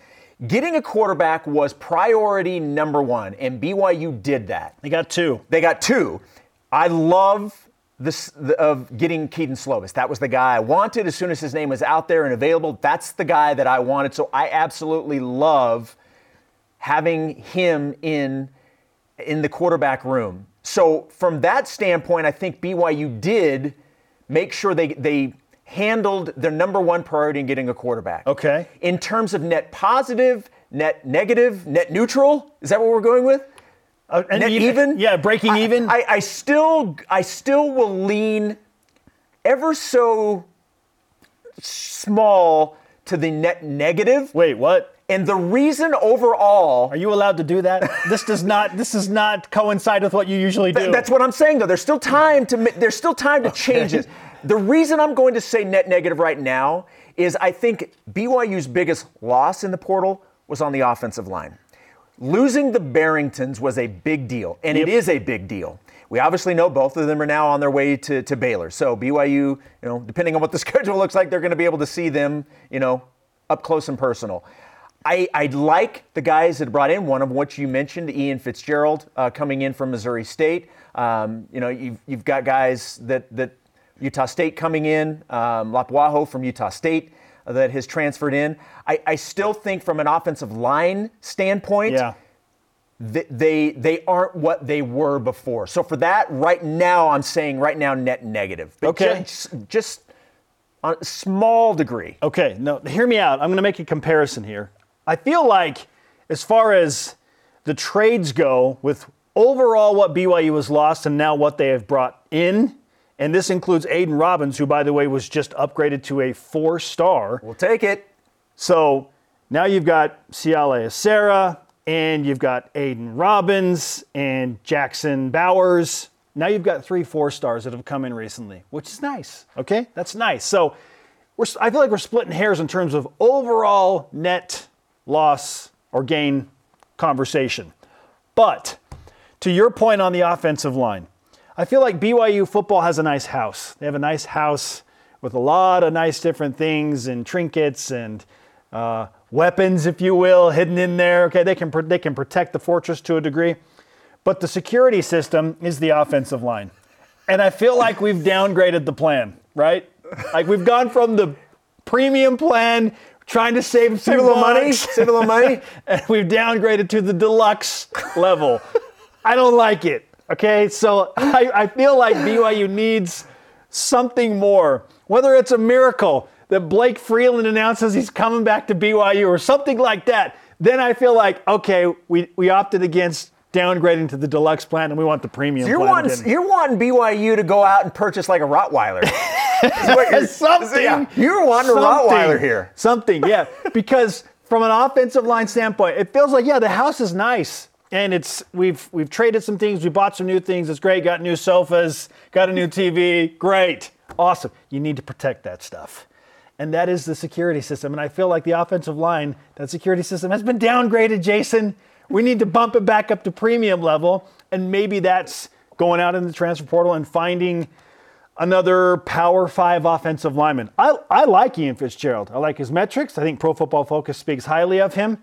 Getting a quarterback was priority number one, and BYU did that. They got two. They got two. I love this the, of getting Kedon Slovis. That was the guy I wanted as soon as his name was out there and available. That's the guy that I wanted. So I absolutely love having him in in the quarterback room. So from that standpoint, I think BYU did make sure they they handled their number one priority in getting a quarterback. Okay. In terms of net positive, net negative, net neutral, is that what we're going with? Uh, and Net even? Yeah, breaking I- even. I, I still I still will lean ever so small to the net negative. Wait, what? And the reason overall Are you allowed to do that? this does not. This does not coincide with what you usually do. Th- that's what I'm saying though. There's still time to there's still time to change this. <laughs> The reason I'm going to say net negative right now is I think BYU's biggest loss in the portal was on the offensive line. Losing the Barringtons was a big deal, and it Yep. is a big deal. We obviously know both of them are now on their way to, to Baylor. So BYU, you know, depending on what the <laughs> schedule looks like, they're going to be able to see them, you know, up close and personal. I, I like the guys that brought in, one of which you mentioned, Ian Fitzgerald, uh, coming in from Missouri State. Um, you know, you've, you've got guys that, that Utah State coming in, um, Lapuaho from Utah State that has transferred in. I, I still think from an offensive line standpoint, yeah. th- they they aren't what they were before. So for that, right now, I'm saying right now net negative. But Okay. Just, just on a small degree. Okay, no, hear me out. I'm going to make a comparison here. I feel like, as far as the trades go, with overall what BYU has lost and now what they have brought in, and this includes Aidan Robbins, who, by the way, was just upgraded to a four star. We'll take it. So now you've got Ciale Sarah, and you've got Aidan Robbins and Jackson Bowers. Now you've got three four stars that have come in recently, which is nice. Okay, that's nice. So we're, I feel like we're splitting hairs in terms of overall net loss or gain conversation. But to your point on the offensive line, I feel like BYU football has a nice house. They have a nice house with a lot of nice different things and trinkets and uh, weapons, if you will, hidden in there. Okay, they can pr- they can protect the fortress to a degree, but the security system is the offensive line, and I feel like we've downgraded the plan. Right, like we've gone from the premium plan, trying to save Save a little money. Save a little money. <laughs> and we've downgraded to the deluxe level. I don't like it. Okay, so I, I feel like BYU needs something more. Whether it's a miracle that Blake Freeland announces he's coming back to BYU or something like that, then I feel like okay, we, we opted against downgrading to the deluxe plan and we want the premium You're plan. wanting, again. you're wanting BYU to go out and purchase like a Rottweiler. <laughs> You're- something. Yeah, you're wanting a Rottweiler here. Something, yeah. because from an offensive line standpoint, it feels like yeah, the house is nice. And it's we've we've traded some things, we bought some new things. It's great. Got new sofas, got a new TV. Great, awesome. You need to protect that stuff. and that is the security system. And I feel like the offensive line, that security system has been downgraded, Jason. We need to bump it back up to premium level, and maybe that's going out in the transfer portal and finding another power five offensive lineman. I, I like Ian Fitzgerald. I like his metrics. I think Pro Football Focus speaks highly of him.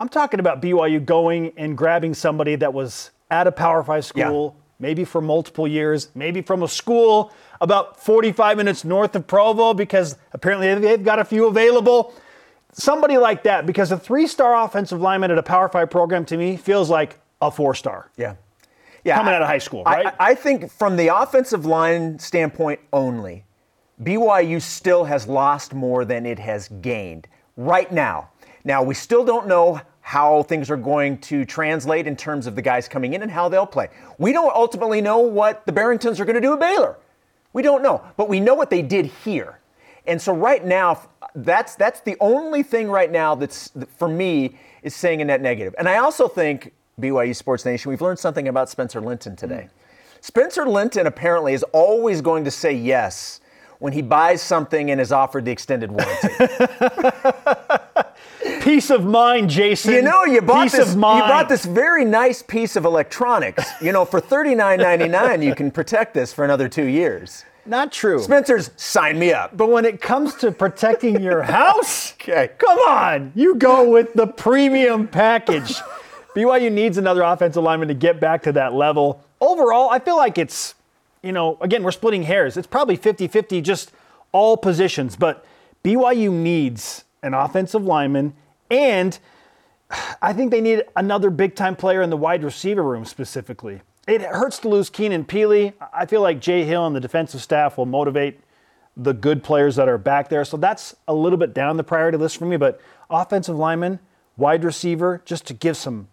I'm talking about BYU going and grabbing somebody that was at a Power Five school, yeah. maybe for multiple years, maybe from a school about 45 minutes north of Provo because apparently they've got a few available. Somebody like that, because a three star offensive lineman at a Power Five program to me feels like a four star. Yeah. Yeah. Coming out of high school, right? I, I think from the offensive line standpoint only, BYU still has lost more than it has gained right now. Now, we still don't know how things are going to translate in terms of the guys coming in and how they'll play. We don't ultimately know what the Barringtons are going to do at Baylor. We don't know, but we know what they did here. And so right now, that's that's the only thing right now that's for me is saying a net negative. And I also think BYU Sports Nation, we've learned something about Spencer Linton today. Hmm. Spencer Linton apparently is always going to say yes when he buys something and is offered the extended warranty. <laughs> Peace of mind, Jason. You know, you bought Peace this. You bought this very nice piece of electronics. You know, for thirty nine ninety nine, you can protect this for another two years. Not true. Spencer's sign me up. But when it comes to protecting your house, <laughs> okay, come on, you go with the premium package. BYU needs another offensive lineman to get back to that level. Overall, I feel like it's, you know, again, we're splitting hairs. It's probably 50 50 just all positions, but BYU needs an offensive lineman and I think they need another big time player in the wide receiver room specifically. It hurts to lose Keenan Pili. I feel like Jay Hill and the defensive staff will motivate the good players that are back there. So that's a little bit down the priority list for me. But offensive lineman, wide receiver, just to give some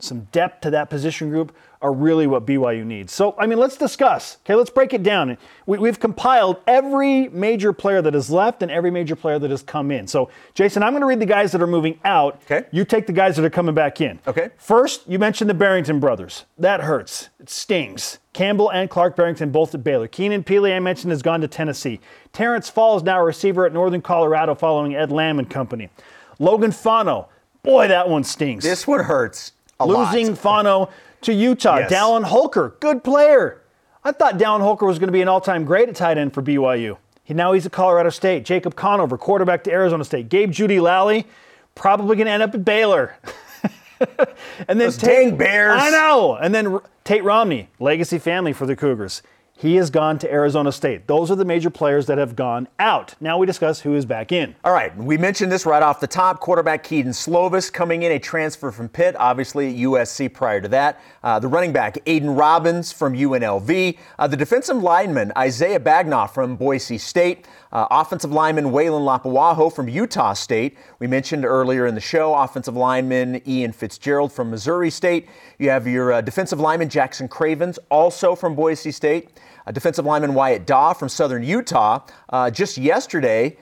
some depth to that position group are really what BYU needs. So, I mean, let's discuss. Okay, let's break it down. We, have compiled every major player that has left and every major player that has come in. So, Jason, I'm going to read the guys that are moving out. Okay. You take the guys that are coming back in. Okay. First, you mentioned the Barrington brothers. That hurts. It stings. Campbell and Clark Barrington both at Baylor. Keenan Pili, I mentioned, has gone to Tennessee. Terrence Falls now a receiver at Northern Colorado following Ed Lamb and company. Logan Fano. Boy, that one stings. This one hurts losing. Fano to Utah. Yes. Dallin Holker, good player. I thought Dallin Holker was going to be an all-time great at tight end for BYU. He, now he's at Colorado State. Jacob Conover, quarterback to Arizona State. Gabe Jeudy-Lally, probably going to end up at Baylor. <laughs> and then Those Tate, dang Bears. I know. And then Tate Romney, legacy family for the Cougars. He has gone to Arizona State. Those are the major players that have gone out. Now we discuss who is back in. All right, we mentioned this right off the top. Quarterback Kedon Slovis coming in, a transfer from Pitt, obviously USC prior to that. Uh, the running back Aidan Robbins from UNLV. Uh, the defensive lineman Isaiah Bagnah from Boise State. Uh, offensive lineman Weylin Lapuaho from Utah State. We mentioned earlier in the show, offensive lineman Ian Fitzgerald from Missouri State. You have your uh, defensive lineman Jackson Cravens, also from Boise State. Uh, defensive lineman Wyatt Daw from Southern Utah. Uh, just yesterday,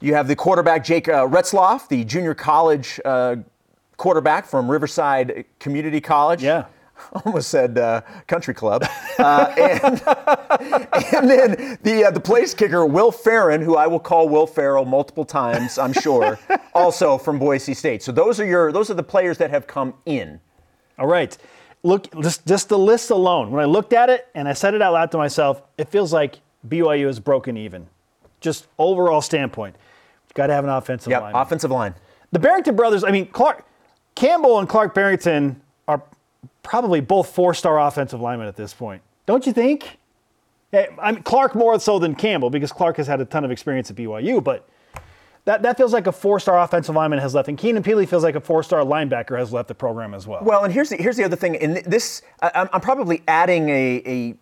you have the quarterback Jake uh, Retzlaff, the junior college uh, quarterback from Riverside Community College. Yeah. <laughs> Almost said uh, country club. Uh, and, <laughs> and then the, uh, the place kicker, Will Ferrin, who I will call Will Ferrell multiple times, I'm sure, <laughs> also from Boise State. So those are, your, those are the players that have come in. All right look just just the list alone. When I looked at it and I said it out loud to myself, it feels like BYU is broken even. Just overall standpoint, You've got to have an offensive yep, line. offensive line. The Barrington brothers. I mean, Clark Campbell and Clark Barrington probably both four-star offensive linemen at this point. Don't you think? I mean, Clark more so than Campbell because Clark has had a ton of experience at BYU, but that, that feels like a four-star offensive lineman has left, and Keenan Pili feels like a four-star linebacker has left the program as well. Well, and here's the here's the other thing. In this, I, I'm probably adding a, a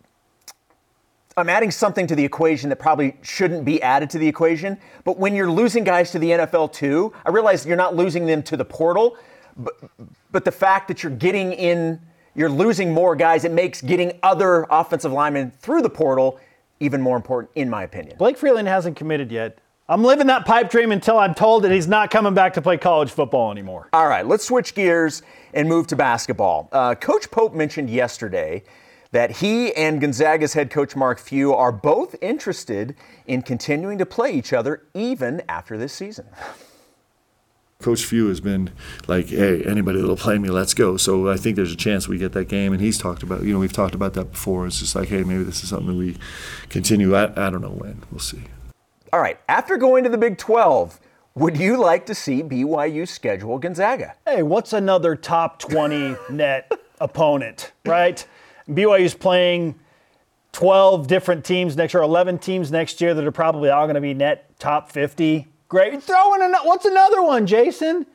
I'm adding something to the equation that probably shouldn't be added to the equation. But when you're losing guys to the NFL too, I realize you're not losing them to the portal, but but the fact that you're getting in, you're losing more guys, it makes getting other offensive linemen through the portal even more important, in my opinion. Blake Freeland hasn't committed yet. I'm living that pipe dream until I'm told that he's not coming back to play college football anymore. All right, let's switch gears and move to basketball. Uh, Coach Pope mentioned yesterday that he and Gonzaga's head coach Mark Few are both interested in continuing to play each other even after this season. <laughs> Coach Few has been like, hey, anybody that'll play me, let's go. So I think there's a chance we get that game. And he's talked about, you know, we've talked about that before. It's just like, hey, maybe this is something that we continue. I, I don't know when. We'll see. All right. After going to the Big 12, would you like to see BYU schedule Gonzaga? Hey, what's another top 20 <laughs> net opponent, right? BYU's playing 12 different teams next year, 11 teams next year that are probably all going to be net top 50 Great. Throw in another. What's another one, Jason?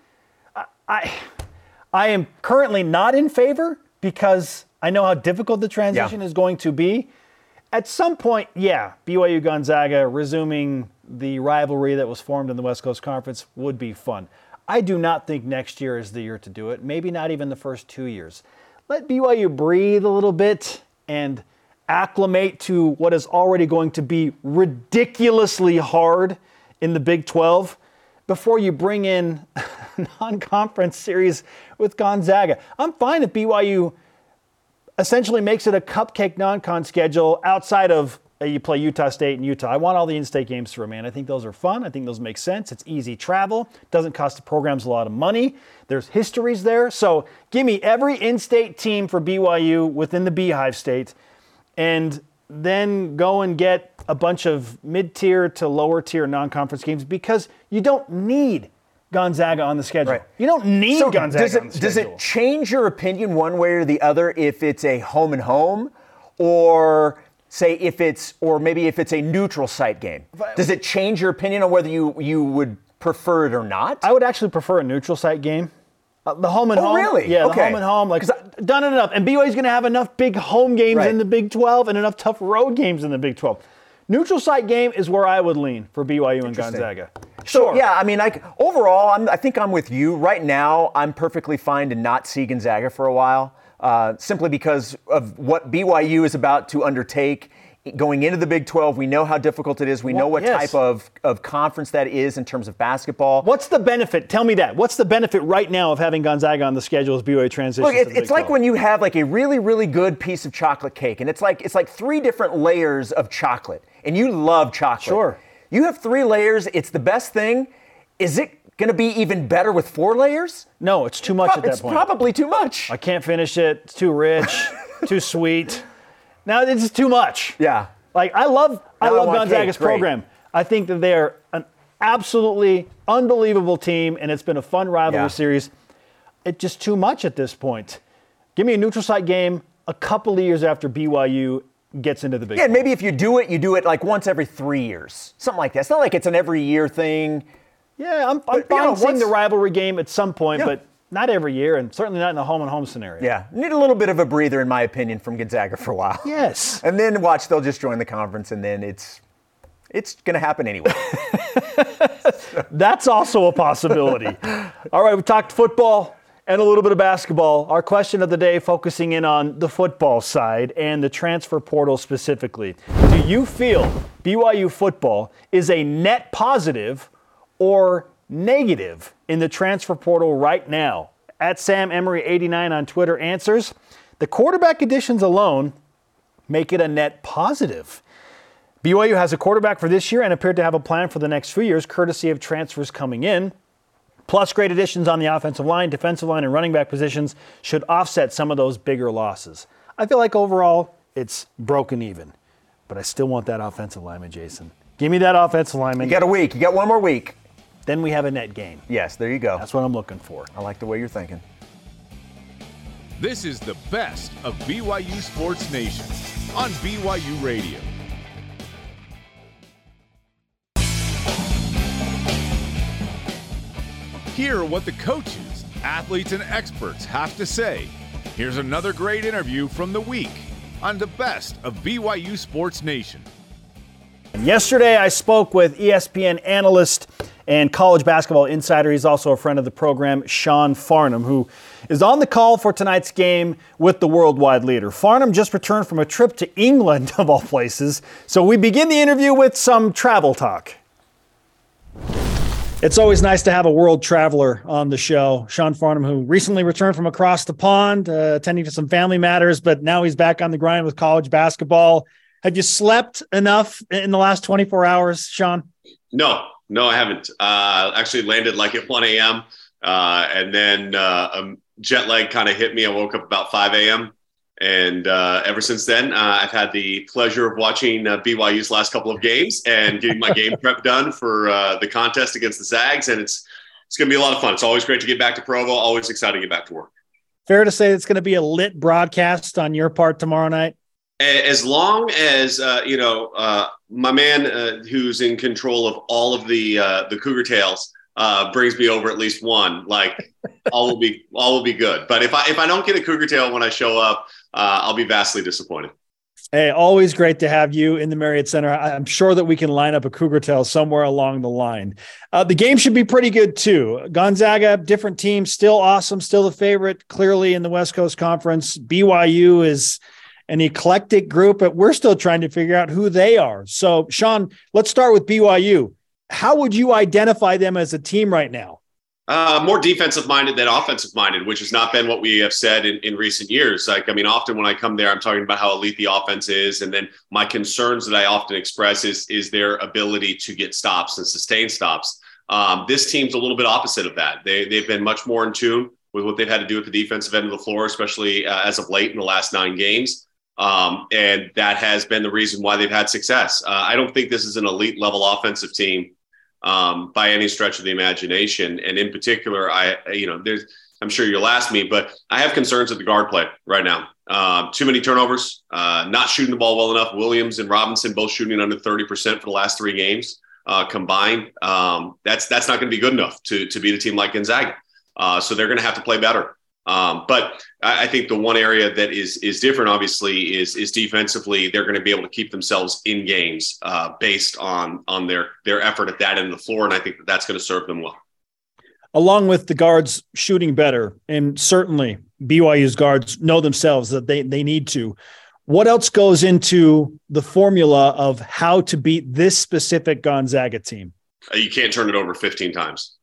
I, I, I am currently not in favor because I know how difficult the transition yeah. is going to be. At some point, yeah, BYU Gonzaga resuming the rivalry that was formed in the West Coast Conference would be fun. I do not think next year is the year to do it. Maybe not even the first two years. Let BYU breathe a little bit and acclimate to what is already going to be ridiculously hard in the Big 12 before you bring in <laughs> non-conference series with Gonzaga. I'm fine if BYU essentially makes it a cupcake non-con schedule outside of uh, you play Utah State and Utah. I want all the in-state games to remain. I think those are fun. I think those make sense. It's easy travel. Doesn't cost the programs a lot of money. There's histories there. So give me every in-state team for BYU within the Beehive State, and then go and get a bunch of mid tier to lower tier non conference games because you don't need Gonzaga on the schedule. Right. You don't need so Gonzaga does it, Does it change your opinion one way or the other if it's a home and home or say if it's or maybe if it's a neutral site game? Does it change your opinion on whether you you would prefer it or not? I would actually prefer a neutral site game. Uh, the home and oh, home. really? Yeah, okay. the home and home. Like, I've done it enough. And BYU's going to have enough big home games right. in the Big 12 and enough tough road games in the Big 12. Neutral site game is where I would lean for BYU and Gonzaga. Sure. So, yeah, I mean, like overall, I'm, i think I'm with you. Right now, I'm perfectly fine to not see Gonzaga for a while, uh, simply because of what BYU is about to undertake going into the Big 12. We know how difficult it is. We well, know what yes. type of, of conference that is in terms of basketball. What's the benefit? Tell me that. What's the benefit right now of having Gonzaga on the schedule as BYU transitions? Look, it, it's like when you have like a really, really good piece of chocolate cake, and it's like it's like three different layers of chocolate, and you love chocolate. Sure. You have three layers. It's the best thing. Is it going to be even better with four layers? No, it's too much Pro- at that it's point. It's probably too much. I can't finish it. It's too rich, <laughs> too sweet. Now it's too much. Yeah. Like I love I love Gonzaga's program. I think that they are an absolutely unbelievable team, and it's been a fun rivalry yeah. series. It's just too much at this point. Give me a neutral site game a couple of years after BYU gets into the big. Yeah, maybe if you do it, you do it like once every three years, something like that. It's not like it's an every year thing. Yeah, I'm, I'm but, fine you know, seeing the rivalry game at some point, yeah. but not every year, and certainly not in the home and home scenario. Yeah, need a little bit of a breather, in my opinion, from Gonzaga for a while. <laughs> Yes. And then watch, they'll just join the conference, and then it's it's going to happen anyway. <laughs> <laughs> That's also a possibility. All right, we talked football and a little bit of basketball. Our question of the day focusing in on the football side and the transfer portal specifically. Do you feel BYU football is a net positive or negative in the transfer portal right now. At Sam Emery 89 on Twitter answers, the quarterback additions alone make it a net positive. BYU has a quarterback for this year and appeared to have a plan for the next few years, courtesy of transfers coming in. Plus, great additions on the offensive line, defensive line, and running back positions should offset some of those bigger losses. I feel like overall it's broken even, but I still want that offensive lineman, Jason. Give me that offensive lineman. You got a week. You got one more week. Then we have a net gain. Yes, there you go. That's what I'm looking for. I like the way you're thinking. This is the best of BYU Sports Nation on BYU Radio. Hear what the coaches, athletes, and experts have to say. Here's another great interview from the week on the best of BYU Sports Nation. Yesterday, I spoke with ESPN analyst and college basketball insider. He's also a friend of the program, Sean Farnham, who is on the call for tonight's game with the worldwide leader. Farnham just returned from a trip to England, <laughs> of all places. So we begin the interview with some travel talk. It's always nice to have a world traveler on the show. Sean Farnham, who recently returned from across the pond, uh, attending to some family matters, but now he's back on the grind with college basketball. Have you slept enough in the last 24 hours, Sean? No, no, I haven't. Uh, actually landed like at 1 a.m. Uh, and then uh, um, jet lag kind of hit me. I woke up about 5 a.m. And uh, ever since then, uh, I've had the pleasure of watching uh, BYU's last couple of games and getting my game prep done for uh, the contest against the Zags. And it's it's going to be a lot of fun. It's always great to get back to Provo. Always excited to get back to work. Fair to say it's going to be a lit broadcast on your part tomorrow night. As long as uh, you know uh, my man, who's in control of all of the the Cougar Tales, uh, brings me over at least one. Like <laughs> all will be all will be good. But if I if I don't get a cougar tail when I show up, uh, I'll be vastly disappointed. Hey, always great to have you in the Marriott Center. I'm sure that we can line up a cougar tail somewhere along the line. Uh, the game should be pretty good too. Gonzaga, different team, still awesome, still the favorite, clearly in the West Coast Conference. BYU is an eclectic group, but we're still trying to figure out who they are. So, Sean, let's start with BYU how would you identify them as a team right now? Uh, more defensive minded than offensive minded, which has not been what we have said in, in recent years. Like, I mean, often when I come there, I'm talking about how elite the offense is. And then my concerns that I often express is, is their ability to get stops and sustain stops. Um, this team's a little bit opposite of that. They, they've been much more in tune with what they've had to do at the defensive end of the floor, especially uh, as of late in the last nine games. Um, and that has been the reason why they've had success. Uh, I don't think this is an elite level offensive team um, by any stretch of the imagination. And in particular, I, you know, there's, I'm sure you'll ask me, but I have concerns at the guard play right now. Uh, too many turnovers, uh, not shooting the ball well enough. Williams and Robinson both shooting under 30% for the last three games uh, combined. Um, that's that's not going to be good enough to to beat a team like Gonzaga. Uh, so they're going to have to play better. Um, but I, I, think the one area that is is different, obviously, is is defensively. They're going to be able to keep themselves in games uh, based on on their their effort at that end of the floor, and I think that that's going to serve them well. Along with the guards shooting better, and certainly BYU's guards know themselves that they they need to. What else goes into the formula of how to beat this specific Gonzaga team? Uh, you can't turn it over 15 times.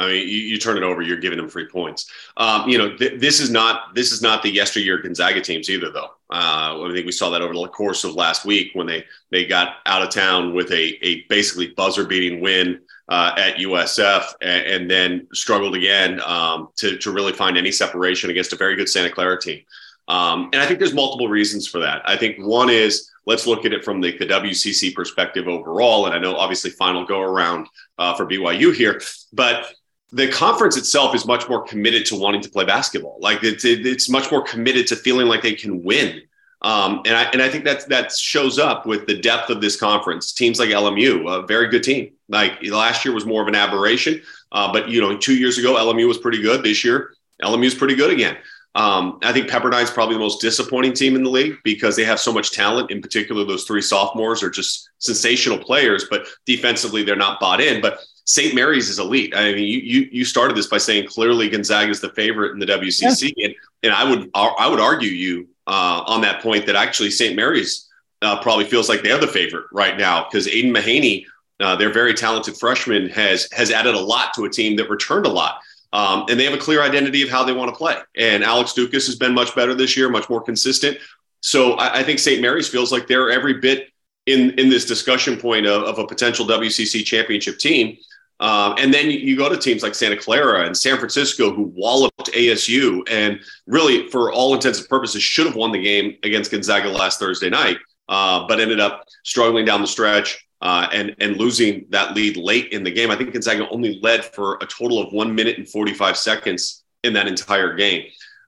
I mean, you, you, turn it over, you're giving them free points. Um, you know, th- this is not this is not the yesteryear Gonzaga teams either, though. Uh, I think we saw that over the course of last week when they they got out of town with a a basically buzzer beating win uh, at USF and, and, then struggled again um, to to really find any separation against a very good Santa Clara team. Um, and I think there's multiple reasons for that. I think one is let's look at it from the, the WCC perspective overall. And I know obviously final go around uh, for BYU here, but the conference itself is much more committed to wanting to play basketball. Like it's it, it's much more committed to feeling like they can win. Um, and I and I think that that shows up with the depth of this conference. Teams like LMU, a very good team. Like last year was more of an aberration, uh, but you know, two years ago LMU was pretty good. This year LMU is pretty good again. Um, I think Pepperdine's probably the most disappointing team in the league because they have so much talent. In particular, those three sophomores are just sensational players, but defensively they're not bought in. But St. Mary's is elite. I mean, you, you you started this by saying clearly Gonzaga is the favorite in the WCC, yeah. and, and I would I would argue you uh, on that point that actually St. Mary's uh, probably feels like they're the favorite right now because Aidan Mahaney, uh, their very talented freshman, has has added a lot to a team that returned a lot. Um, and they have a clear identity of how they want to play. And Alex Ducas has been much better this year, much more consistent. So I, I think St. Mary's feels like they're every bit in in this discussion point of, of a potential WCC championship team. Um, and then you go to teams like Santa Clara and San Francisco, who walloped ASU and really, for all intents and purposes, should have won the game against Gonzaga last Thursday night, uh, but ended up struggling down the stretch uh, and and losing that lead late in the game. I think Gonzaga only led for a total of one minute and forty five seconds in that entire game.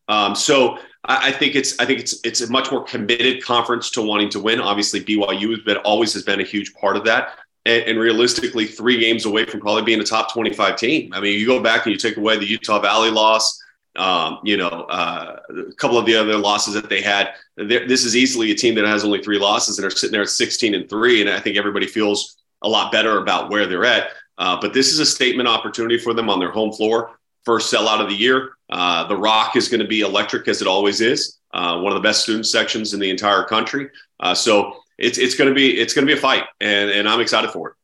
Um, so I, I, think it's I think it's it's a much more committed conference to wanting to win. Obviously, BYU has been always has been a huge part of that and, and, realistically three games away from probably being a top 25 team. I mean, you go back and you take away the Utah Valley loss, um, you know, uh, a couple of the other losses that they had. This is easily a team that has only three losses and are sitting there at 16 and three. And I think everybody feels a lot better about where they're at. Uh, but this is a statement opportunity for them on their home floor. First sellout of the year. Uh, the Rock is going to be electric as it always is. Uh, one of the best student sections in the entire country. Uh, so it's it's going to be it's going to be a fight, and and I'm excited for it.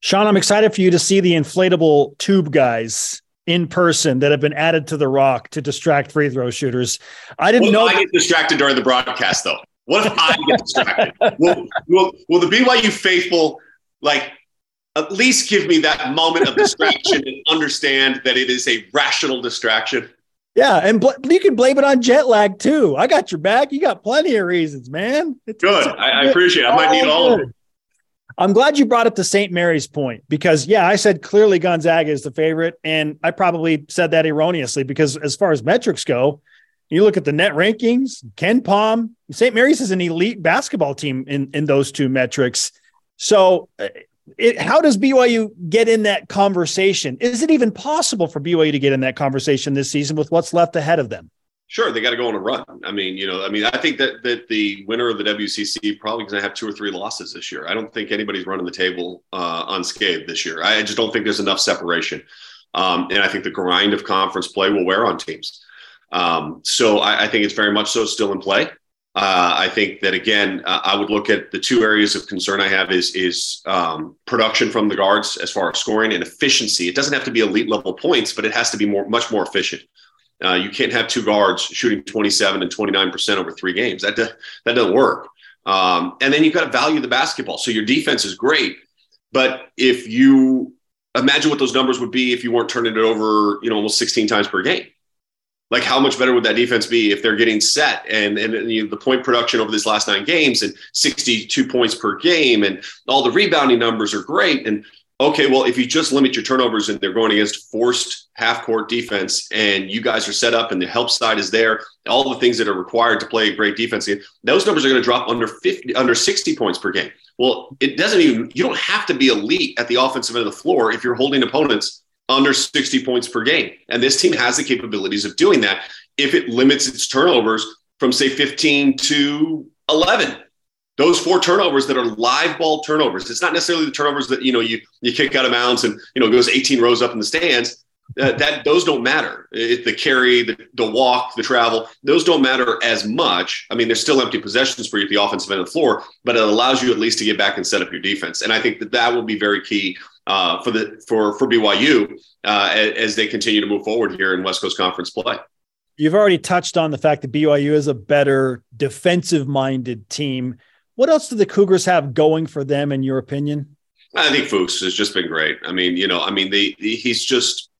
Sean, I'm excited for you to see the inflatable tube guys in person that have been added to the rock to distract free throw shooters. I didn't know. I get distracted during the broadcast, though. What if I get distracted? <laughs> will, will, will the BYU faithful like at least give me that moment of distraction and understand that it is a rational distraction? Yeah, and bl- you can blame it on jet lag too. I got your back. You got plenty of reasons, man. It's, good. It's, I, I, appreciate it. I might need all of them. I'm glad you brought up the St. Mary's point because, yeah, I said clearly Gonzaga is the favorite. And I probably said that erroneously because, as far as metrics go, you look at the net rankings, KenPom, St. Mary's is an elite basketball team in, in those two metrics. So, uh, it, how does BYU get in that conversation? Is it even possible for BYU to get in that conversation this season with what's left ahead of them? Sure, they got to go on a run. I mean, you know, I mean, I think that that the winner of the WCC probably going to have two or three losses this year. I don't think anybody's running the table uh, unscathed this year. I just don't think there's enough separation, um, and I think the grind of conference play will wear on teams. Um, so I, I, think it's very much so still in play. Uh, I think that again, uh, I would look at the two areas of concern I have is is um, production from the guards as far as scoring and efficiency. It doesn't have to be elite level points, but it has to be more much more efficient. Uh, you can't have two guards shooting 27 and 29 percent over three games. That that doesn't work. Um, and then you've got to value the basketball. So your defense is great, but if you imagine what those numbers would be if you weren't turning it over, you know, almost 16 times per game. Like how much better would that defense be if they're getting set and and, you know, the point production over these last nine games and 62 points per game and all the rebounding numbers are great and okay, well, if you just limit your turnovers and they're going against forced half court defense and you guys are set up and the help side is there, all the things that are required to play a great defense, those numbers are going to drop under 50, under 60 points per game. Well, it doesn't even, you don't have to be elite at the offensive end of the floor if you're holding opponents under 60 points per game. And this team has the capabilities of doing that if it limits its turnovers from, say, 15 to 11 those four turnovers that are live ball turnovers. It's not necessarily the turnovers that you know you you kick out of bounds and you know goes 18 rows up in the stands. Uh, that those don't matter. It, the carry, the, the walk, the travel, those don't matter as much. I mean, there's still empty possessions for you at the offensive end of the floor, but it allows you at least to get back and set up your defense. And I think that that will be very key uh, for the for for BYU uh, as, they continue to move forward here in West Coast Conference play. You've already touched on the fact that BYU is a better defensive minded team. What else do the Cougars have going for them, in your opinion? I think Fouss has just been great. I mean, you know, I mean, they, he's just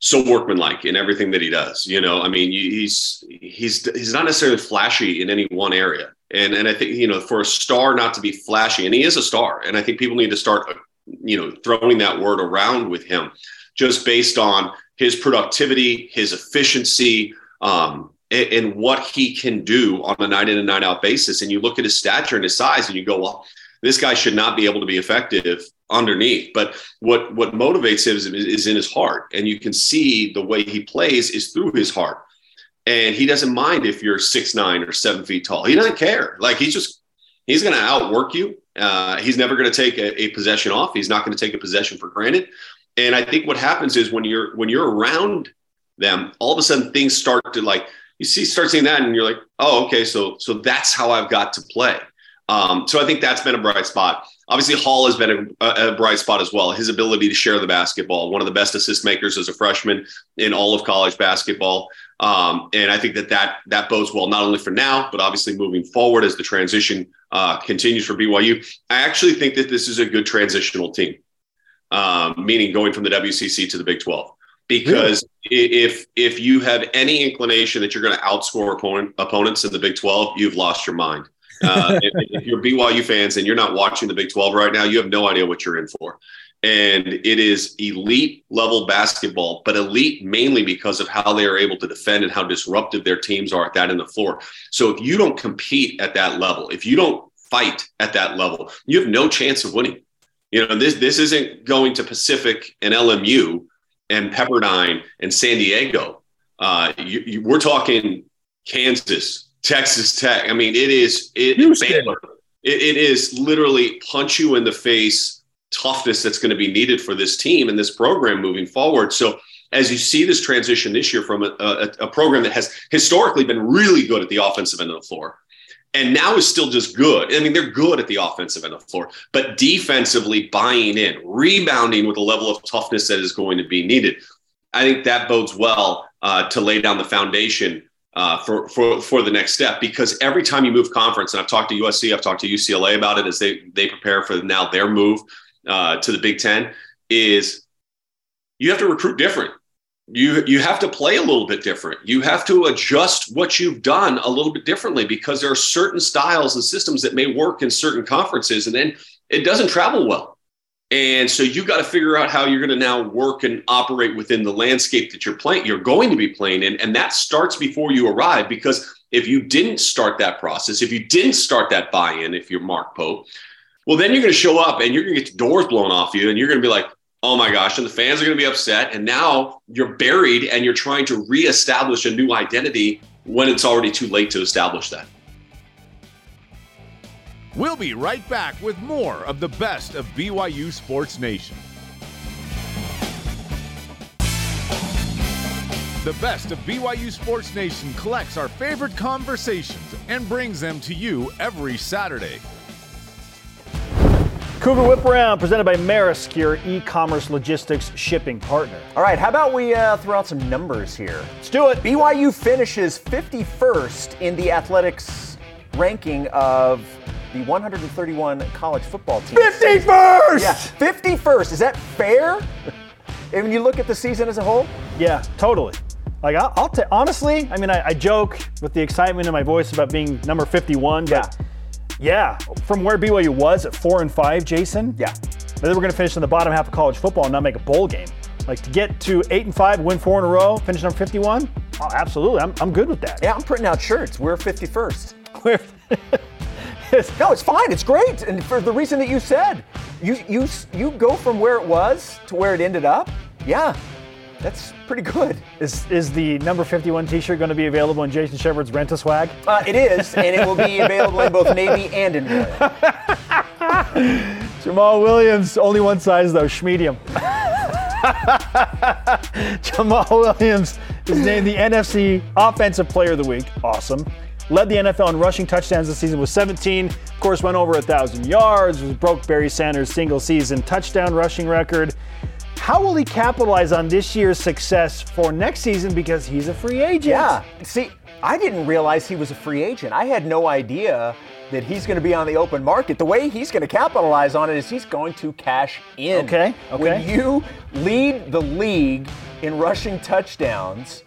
so workmanlike in everything that he does. You know, I mean, he's he's he's not necessarily flashy in any one area, and and I think you know, for a star not to be flashy, and he is a star, and I think people need to start, you know, throwing that word around with him, just based on his productivity, his efficiency. Um, and, what he can do on a night in and night out basis. And you look at his stature and his size, and you go, well, this guy should not be able to be effective underneath. But what what motivates him is, is in his heart, and you can see the way he plays is through his heart. And he doesn't mind if you're six nine or seven feet tall. He doesn't care. Like he's just he's going to outwork you. Uh, he's never going to take a, a possession off. He's not going to take a possession for granted. And I think what happens is when you're when you're around them, all of a sudden things start to like you see start seeing that and you're like oh okay so so that's how i've got to play um, so i think that's been a bright spot obviously hall has been a, a, bright spot as well his ability to share the basketball one of the best assist makers as a freshman in all of college basketball um, and i think that that that bodes well not only for now but obviously moving forward as the transition uh, continues for byu i actually think that this is a good transitional team um, meaning going from the wcc to the big 12 because really? if if you have any inclination that you're going to outscore opponent, opponents in the Big 12, you've lost your mind. Uh, <laughs> if, if, you're BYU fans and you're not watching the Big 12 right now, you have no idea what you're in for. And it is elite level basketball, but elite mainly because of how they are able to defend and how disruptive their teams are at that in the floor. So if you don't compete at that level, if you don't fight at that level, you have no chance of winning. You know, this this isn't going to Pacific and LMU and Pepperdine and San Diego. Uh, you, you, we're talking Kansas, Texas Tech. I mean, it is it, Baylor. It, it is literally punch you in the face toughness that's going to be needed for this team and this program moving forward. So as you see this transition this year from a, a, a program that has historically been really good at the offensive end of the floor and now is still just good. I mean, they're good at the offensive end of the floor, but defensively buying in, rebounding with a level of toughness that is going to be needed. I think that bodes well uh, to lay down the foundation uh, for, for, for the next step because every time you move conference, and I've talked to USC, I've talked to UCLA about it as they, they prepare for now their move uh, to the Big Ten, is you have to recruit different you you have to play a little bit different. You have to adjust what you've done a little bit differently because there are certain styles and systems that may work in certain conferences, and then it doesn't travel well. And so you got to figure out how you're going to now work and operate within the landscape that you're playing, you're going to be playing in, and that starts before you arrive. Because if you didn't start that process, if you didn't start that buy-in, if you're Mark Pope, well, then you're going to show up and you're going to get the doors blown off you, and you're going to be like, oh my gosh, and the fans are going to be upset. And now you're buried and you're trying to reestablish a new identity when it's already too late to establish that. We'll be right back with more of the best of BYU Sports Nation. The best of BYU Sports Nation collects our favorite conversations and brings them to you every Saturday. Cougar Whip Around, presented by Maersk, your e-commerce logistics shipping partner. All right, how about we uh, throw out some numbers here? Let's do it. BYU finishes 51st in the athletics ranking of the 131 college football teams. 51st! Yeah, 51st. Is that fair? when you look at the season as a whole? Yeah, totally. Like I'll, I'll t- honestly, I mean, I, I, joke with the excitement in my voice about being number 51, but yeah. Yeah, from where BYU was at four and five, Jason. Yeah. They were going to finish in the bottom half of college football and not make a bowl game. Like to get to eight and five, win four in a row, finish number 51. Oh, absolutely, I'm, I'm good with that. Yeah, I'm printing out shirts. We're 51st. <laughs> We're <laughs> no, it's fine. It's great, and for the reason that you said, you you you go from where it was to where it ended up. Yeah, that's pretty good. Is is the number 51 T-shirt going to be available in Jason Shepard's Rent a Swag? Uh, it is, and it will be <laughs> available in both navy and in red. Jamaal Williams, only one size though, schmedium. <laughs> Jamaal Williams is named the NFC Offensive Player of the Week. Awesome. Led the NFL in rushing touchdowns this season with 17. Of course, went over 1,000 yards, broke Barry Sanders' single season touchdown rushing record. How will he capitalize on this year's success for next season because he's a free agent? Yeah. See, I didn't realize he was a free agent. I had no idea that he's going to be on the open market. The way he's going to capitalize on it is he's going to cash in. Okay. Okay. When you lead the league in rushing touchdowns,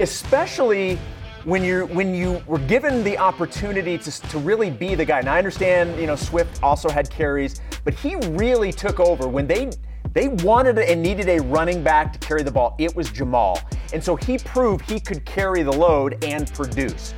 especially when you when you were given the opportunity to, to really be the guy. Now I understand, you know, Swift also had carries, but he really took over when they they wanted and needed a running back to carry the ball. It was Jamaal. And so he proved he could carry the load and produce.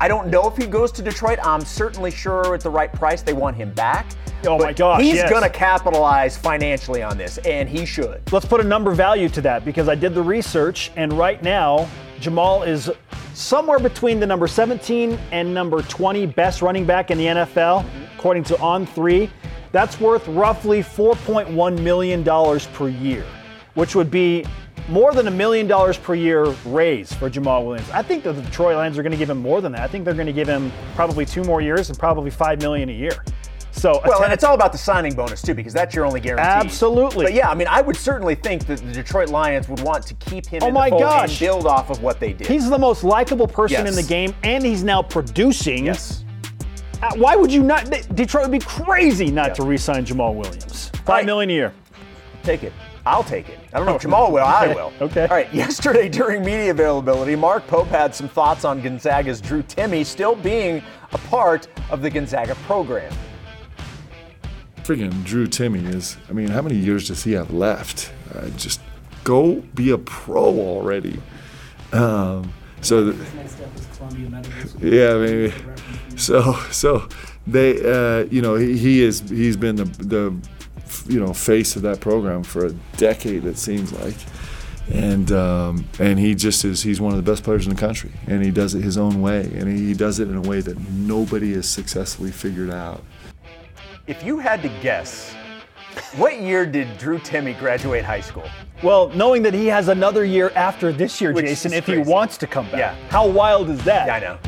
I don't know if he goes to Detroit. I'm certainly sure at the right price they want him back. Oh my gosh. He's yes. going to capitalize financially on this, and he should. Let's put a number value to that because I did the research, and right now, Jamaal is somewhere between the number 17 and number 20 best running back in the NFL, according to On3. That's worth roughly $4.1 million per year, which would be more than a million dollars per year raise for Jamaal Williams. I think the Detroit Lions are going to give him more than that. I think they're going to give him probably two more years and probably five million a year. So well, and it's all about the signing bonus too, because that's your only guarantee. Absolutely. But yeah, I mean, I would certainly think that the Detroit Lions would want to keep him oh in my gosh. and build off of what they did. He's the most likable person yes. in the game, and he's now producing. Yes. Uh, why would you not? Detroit would be crazy not yeah. to re-sign Jamaal Williams. Five right. million a year. Take it. I'll take it. I don't know if Jamaal will. I will. Okay. All right. <laughs> Yesterday during media availability, Mark Pope had some thoughts on Gonzaga's Drew Timme still being a part of the Gonzaga program. Freaking Drew Timme is. I mean, how many years does he have left? Uh, just go be a pro already. Um, so. yeah, maybe. So so they uh, you know he, he is he's been the the you know face of that program for a decade it seems like. And um, and he just is he's one of the best players in the country. And he does it his own way. And he does it in a way that nobody has successfully figured out. If you had to guess what year did Drew Timme graduate high school? Well, knowing that he has another year after this year, Which Jason, if crazy. he wants to come back. Yeah. How wild is that? Yeah, I know.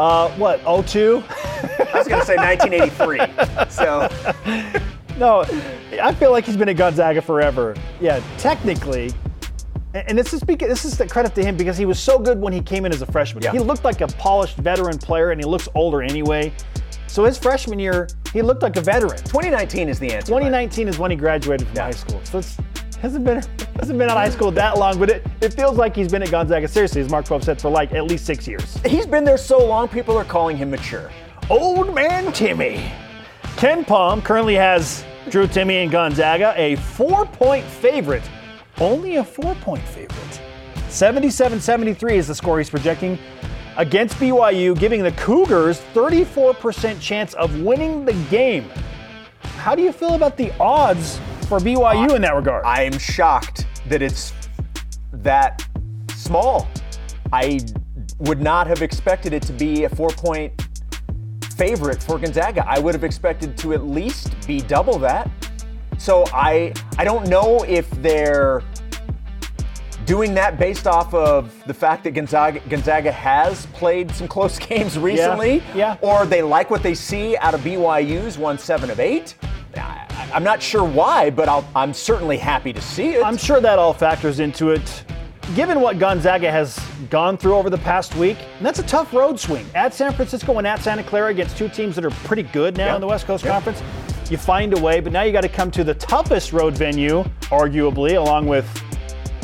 Uh, what, 02? <laughs> I was going to say 1983. So No, I feel like he's been at Gonzaga forever. Yeah, technically. and- And this is because this is the credit to him because he was so good when he came in as a freshman. Yeah. He looked like a polished veteran player, and he looks older anyway. So his freshman year, he looked like a veteran. 2019 is the answer. 2019 is when he graduated from high school. So it's hasn't been <laughs> hasn't been out of high school that long, but it, it feels like he's been at Gonzaga seriously, as Mark 12 said, for like at least six years. He's been there so long, people are calling him mature. Old man Timme. Ken Palm currently has Drew Timme and Gonzaga a four-point favorite. Only a four-point favorite. 77-73 is the score he's projecting against BYU, giving the Cougars 34% chance of winning the game. How do you feel about the odds for BYU in that regard? I am shocked that it's that small. I would not have expected it to be a four point favorite for Gonzaga. I would have expected to at least be double that. So I I don't know if they're doing that based off of the fact that Gonzaga, Gonzaga has played some close <laughs> games recently, yeah. or they like what they see out of BYU's one seven of eight. I, I'm not sure why, but I'll, I'm certainly happy to see it. I'm sure that all factors into it. Given what Gonzaga has gone through over the past week, and that's a tough road swing. At San Francisco and at Santa Clara against two teams that are pretty good now Yeah. in the West Coast Yeah. Conference, you find a way, but now you got to come to the toughest road venue, arguably, along with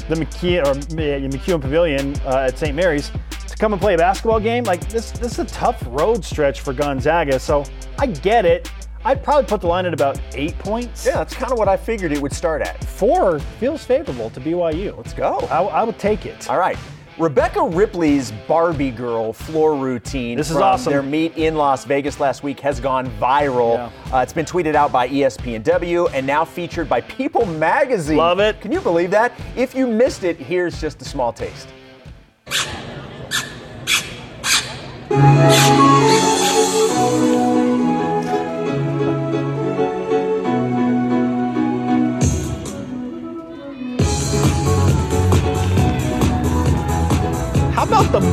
the McKeon, or uh, McEwen Pavilion uh, at St. Mary's, to come and play a basketball game. Like this, this is a tough road stretch for Gonzaga. So I get it. I'd probably put the line at about eight points. yeah, that's kind of what I figured it would start at. Four feels favorable to BYU. Let's go. I, I would take it. All right. Rebecca Ripley's Barbie Girl floor routine This is from awesome. their meet in Las Vegas last week has gone viral. Yeah. Uh, it's been tweeted out by ESPNW and now featured by People Magazine. Love it. Can you believe that? If you missed it, here's just a small taste.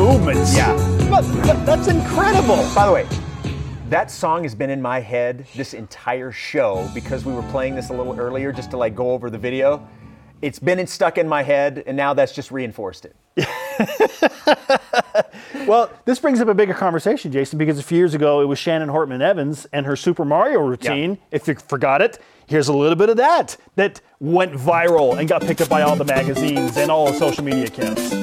Movements? Yeah. But, but that's incredible. By the way, that song has been in my head this entire show because we were playing this a little earlier just to like go over the video. It's been in- stuck in my head, and now that's just reinforced it. <laughs> Well, this brings up a bigger conversation, Jason, because a few years ago it was Shannon Hortman Evans and her Super Mario routine. If you forgot it, here's a little bit of that that went viral and got picked up by all the magazines and all the social media accounts.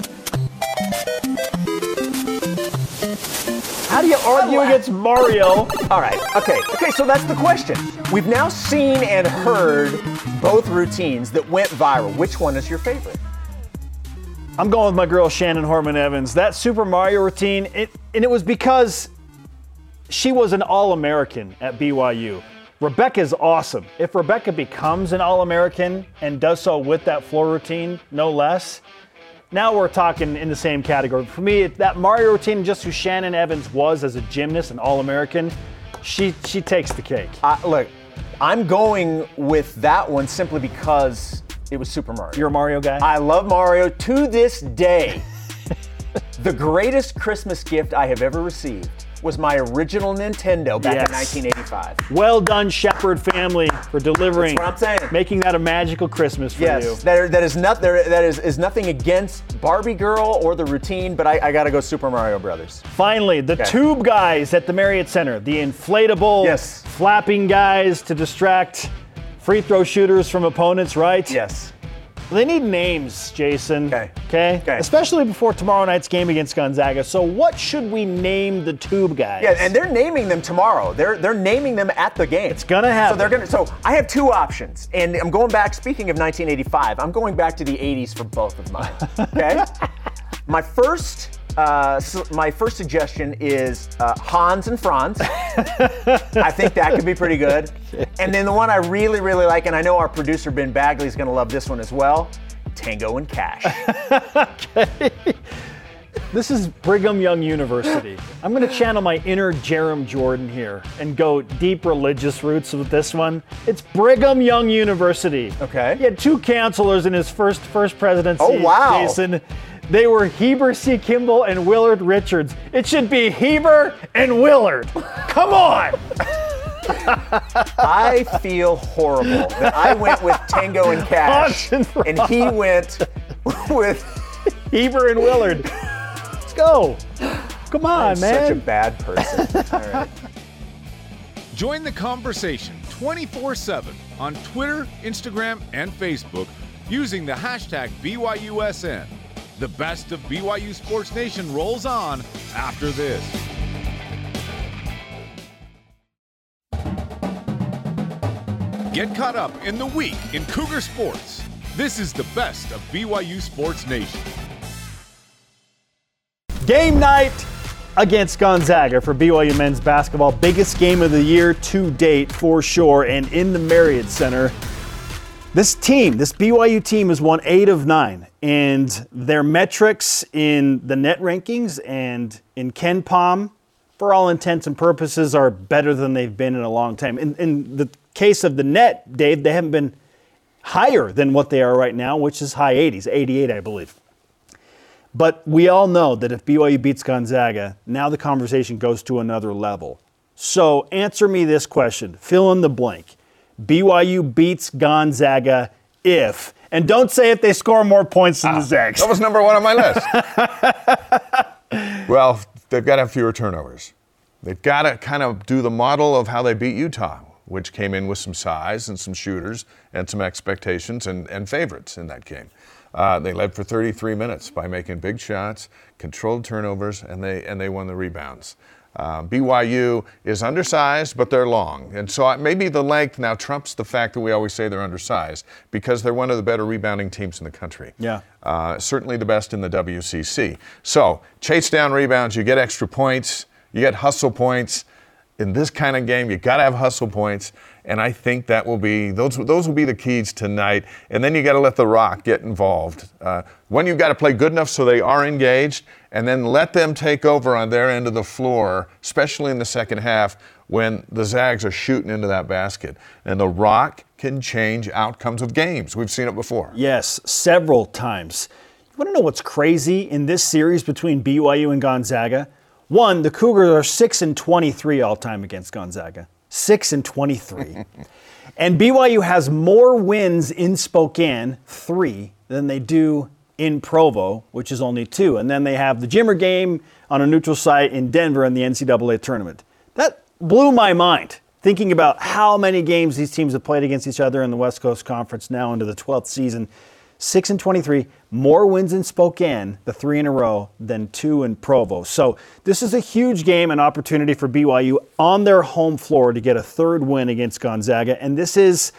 How do you argue oh, against Mario? All right. Okay. Okay. So that's the question. We've now seen and heard both routines that went viral. Which one is your favorite? I'm going with my girl Shannon Hortman Evans. That Super Mario routine, it, and it was because she was an All American at BYU. Rebecca's awesome. If Rebecca becomes an All American and does so with that floor routine, no less, now we're talking in the same category. For me, that Mario routine, just who Shannon Evans was as a gymnast, an All American, she she takes the cake. Uh, look, I'm going with that one simply because it was Super Mario. You're a Mario guy. I love Mario to this day. <laughs> the greatest Christmas gift I have ever received was my original Nintendo back in 1985. well done, Shepherd family, for delivering, That's what I'm saying. making that a magical Christmas for Yes, you. that, that is not there. That is, is nothing against Barbie Girl or the routine, but I, I got to go Super Mario Brothers. Finally, the Okay. tube guys at the Marriott Center, the inflatable, Yes. flapping guys to distract free throw shooters from opponents, right? Yes. They need names, Jason. Okay. Okay. Okay. Especially before tomorrow night's game against Gonzaga. So, what should we name the tube guys? Yeah, and they're naming them tomorrow. They're they're naming them at the game. It's gonna happen. So they're gonna. So I have two options, and I'm going back. Speaking of 1985, I'm going back to the 80s for both of mine. Okay. <laughs> my first. Uh, su- my first suggestion is uh, Hans and Franz. I think that could be pretty good. <laughs> And then the one I really, really like, and I know our producer Ben Bagley is going to love this one as well Tango and Cash. <laughs> Okay. This is Brigham Young University. I'm going to channel my inner Jerem Jordan here and go deep religious roots with this one. It's Brigham Young University. Okay. He had two counselors in his first first presidency. Oh, wow. Jason. They were Heber C. Kimball and Willard Richards. It should be Heber and Willard. Come on. <laughs> I feel horrible that I went with Tango and Cash, and and he went with. Heber and Willard. Let's go. Come on, I'm man. such a bad person. <laughs> All right. Join the conversation 24 7 on Twitter, Instagram, and Facebook using the hashtag BYUSN. The best of BYU Sports Nation rolls on after this. Get caught up in the week in Cougar Sports. This is the best of BYU Sports Nation. Game night against Gonzaga for BYU men's basketball. Biggest game of the year to date for sure, and in the Marriott Center. This team, this BYU team, has won eight of nine, and their metrics in the net rankings and in KenPom, for all intents and purposes, are better than they've been in a long time. In, in the case of the net, Dave, they haven't been higher than what they are right now, which is high 80s, 88, I believe. But we all know that if BYU beats Gonzaga, now the conversation goes to another level. So answer me this question fill in the blank. BYU beats Gonzaga if, and don't say if they score more points than the Zags. That was number one on my list. <laughs> well, they've got to have fewer turnovers. They've got to kind of do the model of how they beat Utah, which came in with some size and some shooters and some expectations and, and favorites in that game. Uh, they led for 33 minutes by making big shots, controlled turnovers, and they and they won the rebounds. Uh, BYU is undersized, but they're long, and so maybe the length now trumps the fact that we always say they're undersized because they're one of the better rebounding teams in the country. Yeah. Uh, certainly the best in the WCC. So chase down rebounds, you get extra points, you get hustle points. In this kind of game, you got to have hustle points, and I think that will be those. Those will be the keys tonight. And then you got to let the rock get involved. Uh, when you've got to play good enough so they are engaged, and then let them take over on their end of the floor, especially in the second half when the Zags are shooting into that basket. And the rock can change outcomes of games. We've seen it before. Yes, several times. You want to know what's crazy in this series between BYU and Gonzaga? One, the Cougars are 6 and 23 all time against Gonzaga. 6 and 23. <laughs> and BYU has more wins in Spokane, 3, than they do in Provo, which is only 2. And then they have the Jimmer game on a neutral site in Denver in the NCAA tournament. That blew my mind thinking about how many games these teams have played against each other in the West Coast Conference now into the 12th season. 6 and 23, more wins in Spokane, the three in a row, than two in Provo. So this is a huge game, an opportunity for BYU on their home floor to get a third win against Gonzaga. And this is,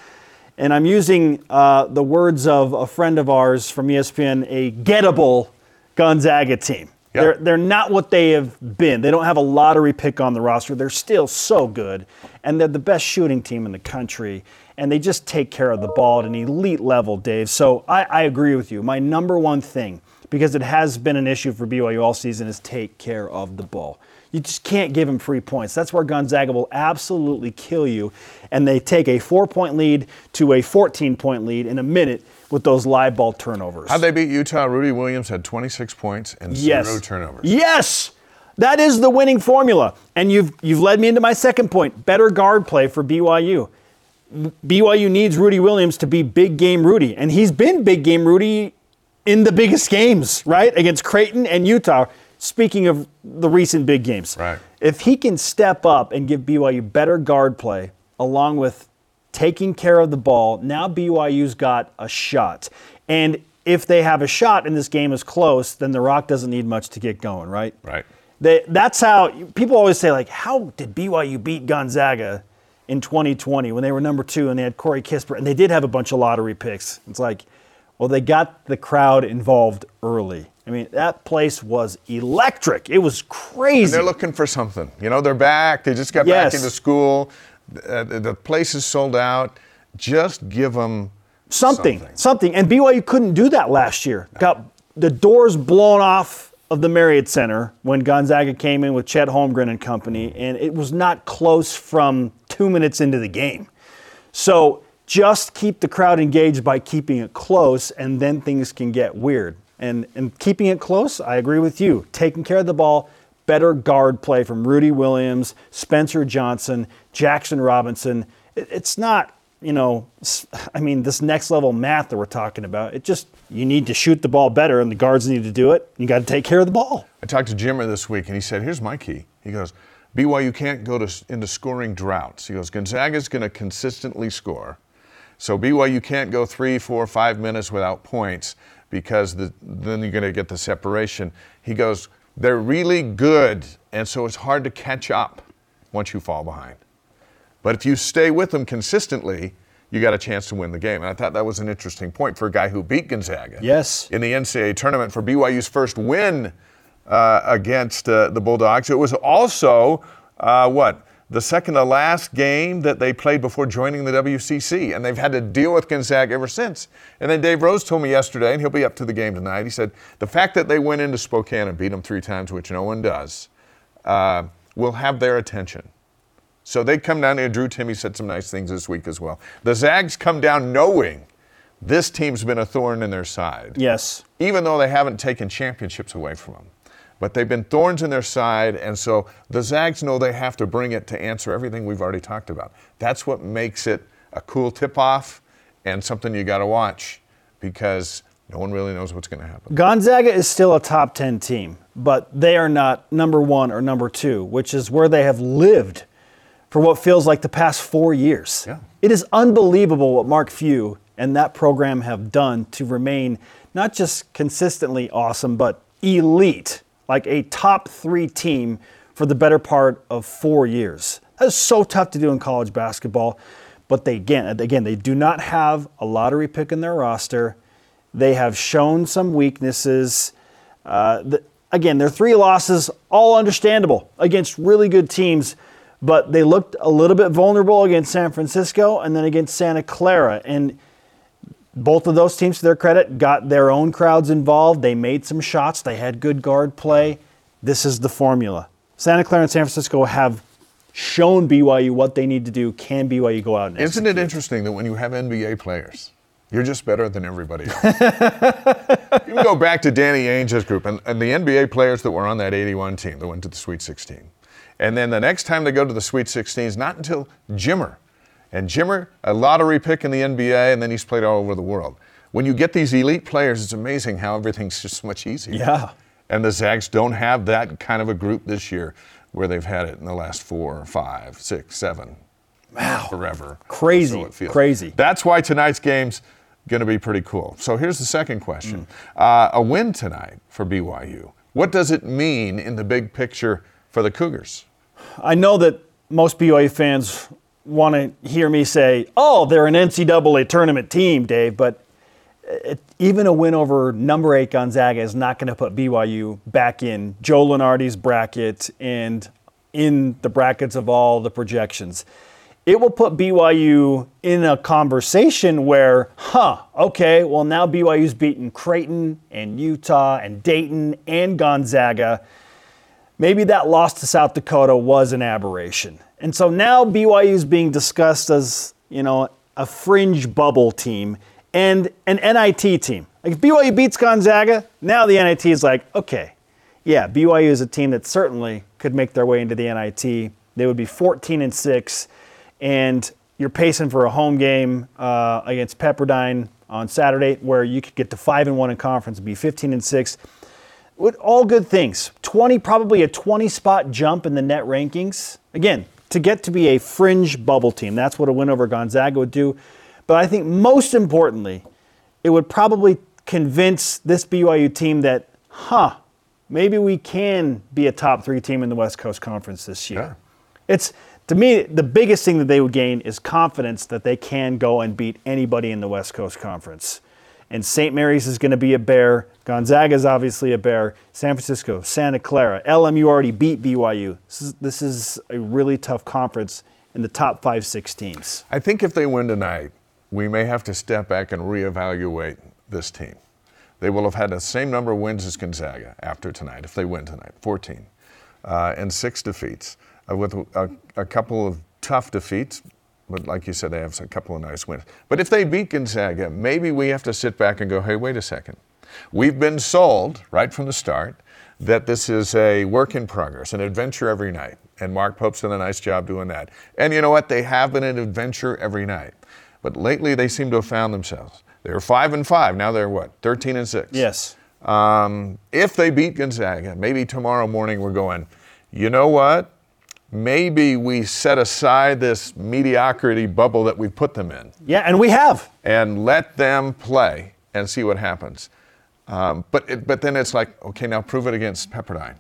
and I'm using uh, the words of a friend of ours from ESPN, a gettable Gonzaga team. Yeah. They're, they're not what they have been. They don't have a lottery pick on the roster. They're still so good, and they're the best shooting team in the country. And they just take care of the ball at an elite level, Dave. So I, I agree with you. My number one thing, because it has been an issue for BYU all season, is take care of the ball. You just can't give them free points. That's where Gonzaga will absolutely kill you. And they take a four point lead to a 14 point lead in a minute with those live ball turnovers. How'd they beat Utah? Rudi Williams had 26 points and Yes. zero turnovers. Yes. That is the winning formula. And you've you've led me into my second point. Better guard play for BYU. BYU needs Rudi Williams to be big game Rudi. And he's been big game Rudi in the biggest games, right? Against Creighton and Utah. Speaking of the recent big games. Right. If he can step up and give BYU better guard play along with taking care of the ball, now BYU's got a shot. And if they have a shot and this game is close, then the Rock doesn't need much to get going, right? Right. They, that's how people always say, like, how did BYU beat Gonzaga in 2020 when they were number two and they had Corey Kispert and they did have a bunch of lottery picks? It's like, well, they got the crowd involved early. I mean, that place was electric. It was crazy. They're looking for something. You know, they're back. They just got Yes. back into school. Uh, the the place is sold out. Just give them something, something. something. And BYU couldn't do that last year. Got the doors blown off of the Marriott Center when Gonzaga came in with Chet Holmgren and company, and it was not close from two minutes into the game. So just keep the crowd engaged by keeping it close, and then things can get weird. And, and keeping it close, I agree with you. Taking care of the ball, better guard play from Rudi Williams, Spencer Johnson, Jackson Robinson. It, it's not, you know, I mean, this next level math that we're talking about. It just, you need to shoot the ball better, and the guards need to do it. You got to take care of the ball. I talked to Jimmer this week, and he said, here's my key. He goes, BYU can't go to, into scoring droughts. He goes, Gonzaga's going to consistently score. So BYU can't go three, four, five minutes without points because the, then you're going to get the separation. He goes, they're really good, and so it's hard to catch up once you fall behind. But if you stay with them consistently, you got a chance to win the game. And I thought that was an interesting point for a guy who beat Gonzaga. Yes. In the NCAA tournament for BYU's first win uh, against uh, the Bulldogs. It was also, uh, what, the second to last game that they played before joining the WCC, and they've had to deal with Gonzaga ever since. And then Dave Rose told me yesterday, and he'll be up to the game tonight. He said the fact that they went into Spokane and beat them three times, which no one does, uh, will have their attention. So they come down here. Drew Timme said some nice things this week as well. The Zags come down knowing this team's been a thorn in their side. Yes. Even though they haven't taken championships away from them but they've been thorns in their side, and so the Zags know they have to bring it to answer everything we've already talked about. That's what makes it a cool tip off and something you got to watch because no one really knows what's going to happen. Gonzaga is still a top 10 team, but they are not number one or number two, which is where they have lived for what feels like the past four years. Yeah. It is unbelievable what Mark Few and that program have done to remain not just consistently awesome, but elite like a top three team for the better part of four years. That is so tough to do in college basketball. But they again, again, they do not have a lottery pick in their roster. They have shown some weaknesses. Uh, the, again, their three losses, all understandable against really good teams, but they looked a little bit vulnerable against San Francisco and then against Santa Clara. And both of those teams, to their credit, got their own crowds involved. They made some shots. They had good guard play. This is the formula. Santa Clara and San Francisco have shown BYU what they need to do. Can BYU go out and Isn't execute? it interesting that when you have NBA players, you're just better than everybody else? <laughs> you go back to Danny Ainge's group and, and the NBA players that were on that 81 team that went to the Sweet 16. And then the next time they go to the Sweet 16 is not until Jimmer and Jimmer, a lottery pick in the NBA, and then he's played all over the world. When you get these elite players, it's amazing how everything's just much easier. Yeah. And the Zags don't have that kind of a group this year where they've had it in the last four, five, six, seven, Wow. forever. Crazy, So crazy. That's why tonight's game's going to be pretty cool. So here's the second question Mm. uh, A win tonight for BYU. What does it mean in the big picture for the Cougars? I know that most BYU fans want to hear me say, "Oh, they're an NCAA tournament team, Dave," but uh, it, even a win over number eight Gonzaga is not going to put BYU back in Joe Lunardi's bracket and in the brackets of all the projections. It will put BYU in a conversation where, huh, okay, well now BYU's beaten Creighton and Utah and Dayton and Gonzaga maybe that loss to South Dakota was an aberration. And so now BYU is being discussed as, you know, a fringe bubble team and an NIT team. Like if BYU beats Gonzaga, now the NIT is like, okay, yeah, BYU is a team that certainly could make their way into the NIT. They would be 14 and 6, and you're pacing for a home game uh, against Pepperdine on Saturday where you could get to 5 and 1 in conference and be 15 and 6 with all good things. 20, probably a 20 spot jump in the net rankings. Again, to get to be a fringe bubble team, that's what a win over Gonzaga would do. But I think most importantly, it would probably convince this BYU team that, huh, maybe we can be a top three team in the West Coast Conference this year. It's to me the biggest thing that they would gain is confidence that they can go and beat anybody in the West Coast Conference. And St. Mary's is going to be a bear. Gonzaga is obviously a bear. San Francisco, Santa Clara, LMU already beat BYU. This is, this is a really tough conference in the top five, six teams. I think if they win tonight, we may have to step back and reevaluate this team. They will have had the same number of wins as Gonzaga after tonight, if they win tonight 14, uh, and six defeats, uh, with a, a couple of tough defeats. But like you said, they have a couple of nice wins. But if they beat Gonzaga, maybe we have to sit back and go, hey, wait a second. We've been sold right from the start that this is a work in progress, an adventure every night. And Mark Pope's done a nice job doing that. And you know what? They have been an adventure every night. But lately they seem to have found themselves. They were five and five. Now they're what? 13 and six. Yes. Um, if they beat Gonzaga, maybe tomorrow morning we're going, you know what? Maybe we set aside this mediocrity bubble that we've put them in Yeah, and we have. and let them play and see what happens. Um, but it, but then it's like, okay, now prove it against Pepperdine.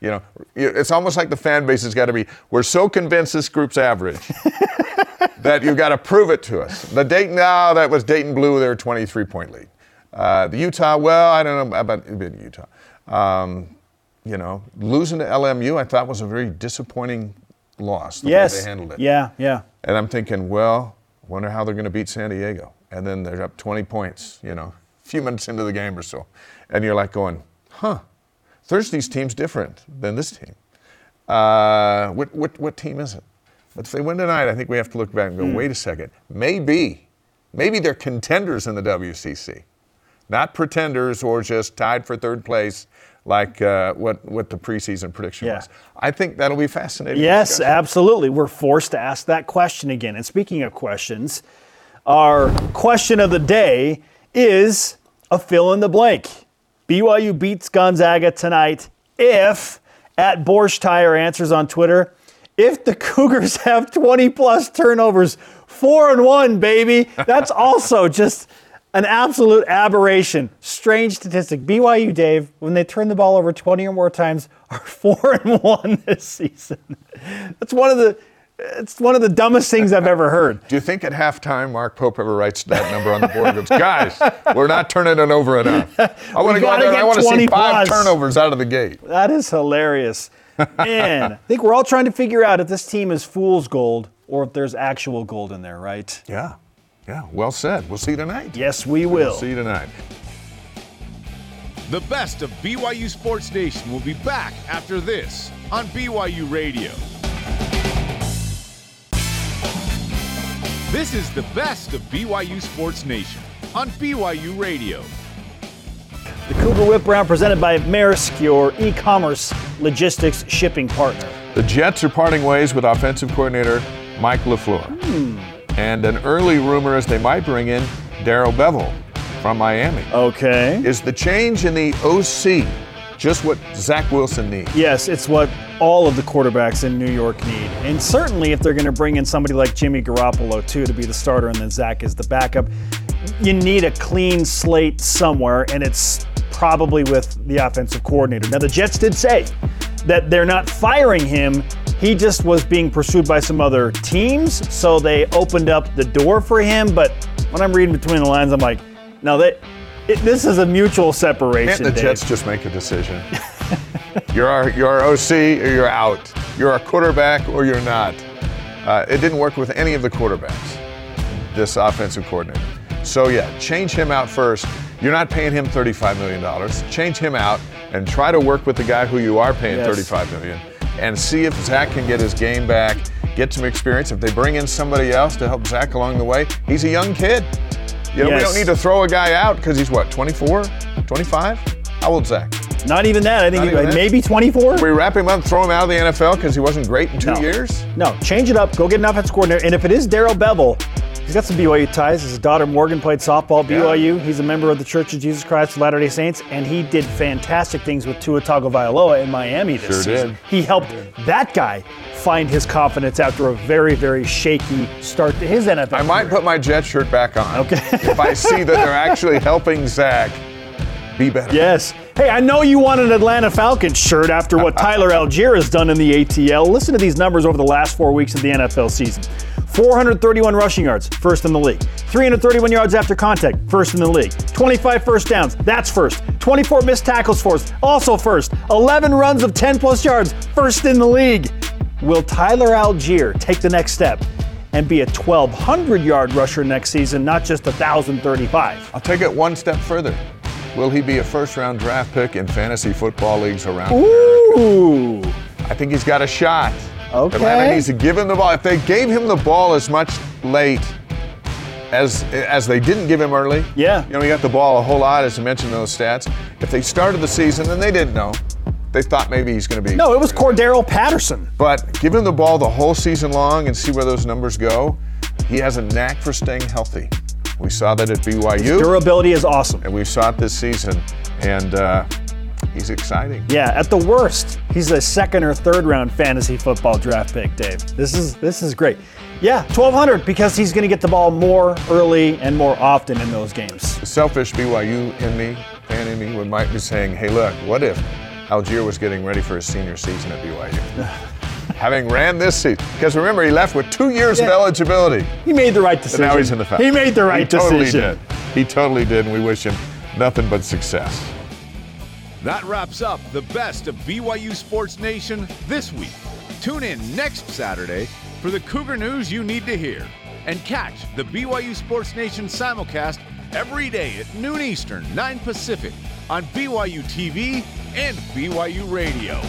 You know, it's almost like the fan base has got to be. We're so convinced this group's average <laughs> that you've got to prove it to us. The Dayton, now that was Dayton blew, their 23 point lead. Uh, the Utah, well, I don't know about Utah. Um, you know, losing to LMU, I thought was a very disappointing loss. The yes. way they handled it. Yeah, yeah. And I'm thinking, well, wonder how they're going to beat San Diego. And then they're up 20 points, you know, a few minutes into the game or so. And you're like going, huh, Thursday's team's different than this team. Uh, what, what, what team is it? But if they win tonight, I think we have to look back and go, wait a second. Maybe, maybe they're contenders in the WCC, not pretenders or just tied for third place like uh, what, what the preseason prediction Yeah. was. I think that'll be fascinating. Yes, discussion. absolutely. We're forced to ask that question again. And speaking of questions, our question of the day is a fill in the blank. BYU beats Gonzaga tonight if, at Borscht Tire answers on Twitter, if the Cougars <laughs> have 20 plus turnovers, four and one, baby. That's also just an absolute aberration. Strange statistic. BYU, Dave, when they turn the ball over 20 or more times, are <laughs> four and one this season. That's one of the. It's one of the dumbest things I've ever heard. Do you think at halftime Mark Pope ever writes that number on the board and goes, guys, we're not turning it over enough. I want to go out there and I want to see five plus." turnovers out of the gate. That is hilarious. Man, I think we're all trying to figure out if this team is fool's gold or if there's actual gold in there, right? Yeah. Yeah. Well said. We'll see you tonight. Yes, we will. See you tonight. The best of BYU Sports Nation will be back after this on BYU Radio. This is the best of BYU Sports Nation on BYU Radio. The Cougar Whip Round presented by Maersk, your e-commerce logistics shipping partner. The Jets are parting ways with offensive coordinator Mike LaFleur. Hmm. And an early rumor is they might bring in Darrell Bevell from Miami. Okay. Is the change in the OC just what Zach Wilson needs? Yes, it's what all of the quarterbacks in New York need. And certainly if they're going to bring in somebody like Jimmy Garoppolo, too, to be the starter and then Zach is the backup, you need a clean slate somewhere, and it's probably with the offensive coordinator. Now, the Jets did say that they're not firing him. He just was being pursued by some other teams, so they opened up the door for him. But when I'm reading between the lines, I'm like, no, that it, this is a mutual separation. Can't the Dave. Jets just make a decision? <laughs> you're our, you're our OC or you're out. You're a quarterback or you're not. Uh, it didn't work with any of the quarterbacks, this offensive coordinator. So, yeah, change him out first. You're not paying him $35 million. Change him out and try to work with the guy who you are paying Yes. $35 million and see if Zach can get his game back, get some experience. If they bring in somebody else to help Zach along the way, he's a young kid. You know, we don't need to throw a guy out because he's what, 24, 25? How old's Zach? Not even that. I think Not he- that? maybe 24. We wrap him up, throw him out of the NFL because he wasn't great in two No. years? No, change it up. Go get an offensive coordinator. And if it is Darrell Bevell, he's got some BYU ties. His daughter Morgan played softball at Yeah. BYU. He's a member of the Church of Jesus Christ of Latter-day Saints, and he did fantastic things with Tua Tagovailoa in Miami this Sure season. did. He helped that guy find his confidence after a very, very shaky start to his NFL. I might put my Jet shirt back on. Okay. if I see that they're <laughs> actually helping Zach be better. Yes. Hey, I know you want an Atlanta Falcons shirt after what <laughs> Tyler Allgeier has done in the ATL. Listen to these numbers over the last four weeks of the NFL season 431 rushing yards, first in the league. 331 yards after contact, first in the league. 25 first downs, that's first. 24 missed tackles forced, also first. 11 runs of 10 plus yards, first in the league. Will Tyler Allgeier take the next step and be a 1,200 yard rusher next season, not just 1,035? I'll take it one step further. Will he be a first round draft pick in fantasy football leagues around? Ooh. I think he's got a shot. Okay. Atlanta needs to give him the ball. If they gave him the ball as much late as as they didn't give him early. Yeah. You know, he got the ball a whole lot, as I mentioned those stats. If they started the season and they didn't know, they thought maybe he's going to be. No, it was Cordarrelle Patterson. But give him the ball the whole season long and see where those numbers go. He has a knack for staying healthy. We saw that at BYU. Durability is awesome. And we saw it this season. And uh, he's exciting. Yeah, at the worst, he's a second or third round fantasy football draft pick, Dave. This is this is great. Yeah, 1200 because he's going to get the ball more early and more often in those games. The selfish BYU in me, fan in me, would might be saying, hey, look, what if Allgeier was getting ready for his senior season at BYU? <laughs> Having ran this season. Because remember, he left with two years of eligibility. He made the right And decision. now he's in the Falcons. He made the right decision. he totally decision. Did. He totally did, and we wish him nothing but success. That wraps up the best of BYU Sports Nation this week. Tune in next Saturday for the Cougar news you need to hear. And catch the BYU Sports Nation simulcast every day at noon Eastern, 9 Pacific on BYU TV and BYU Radio.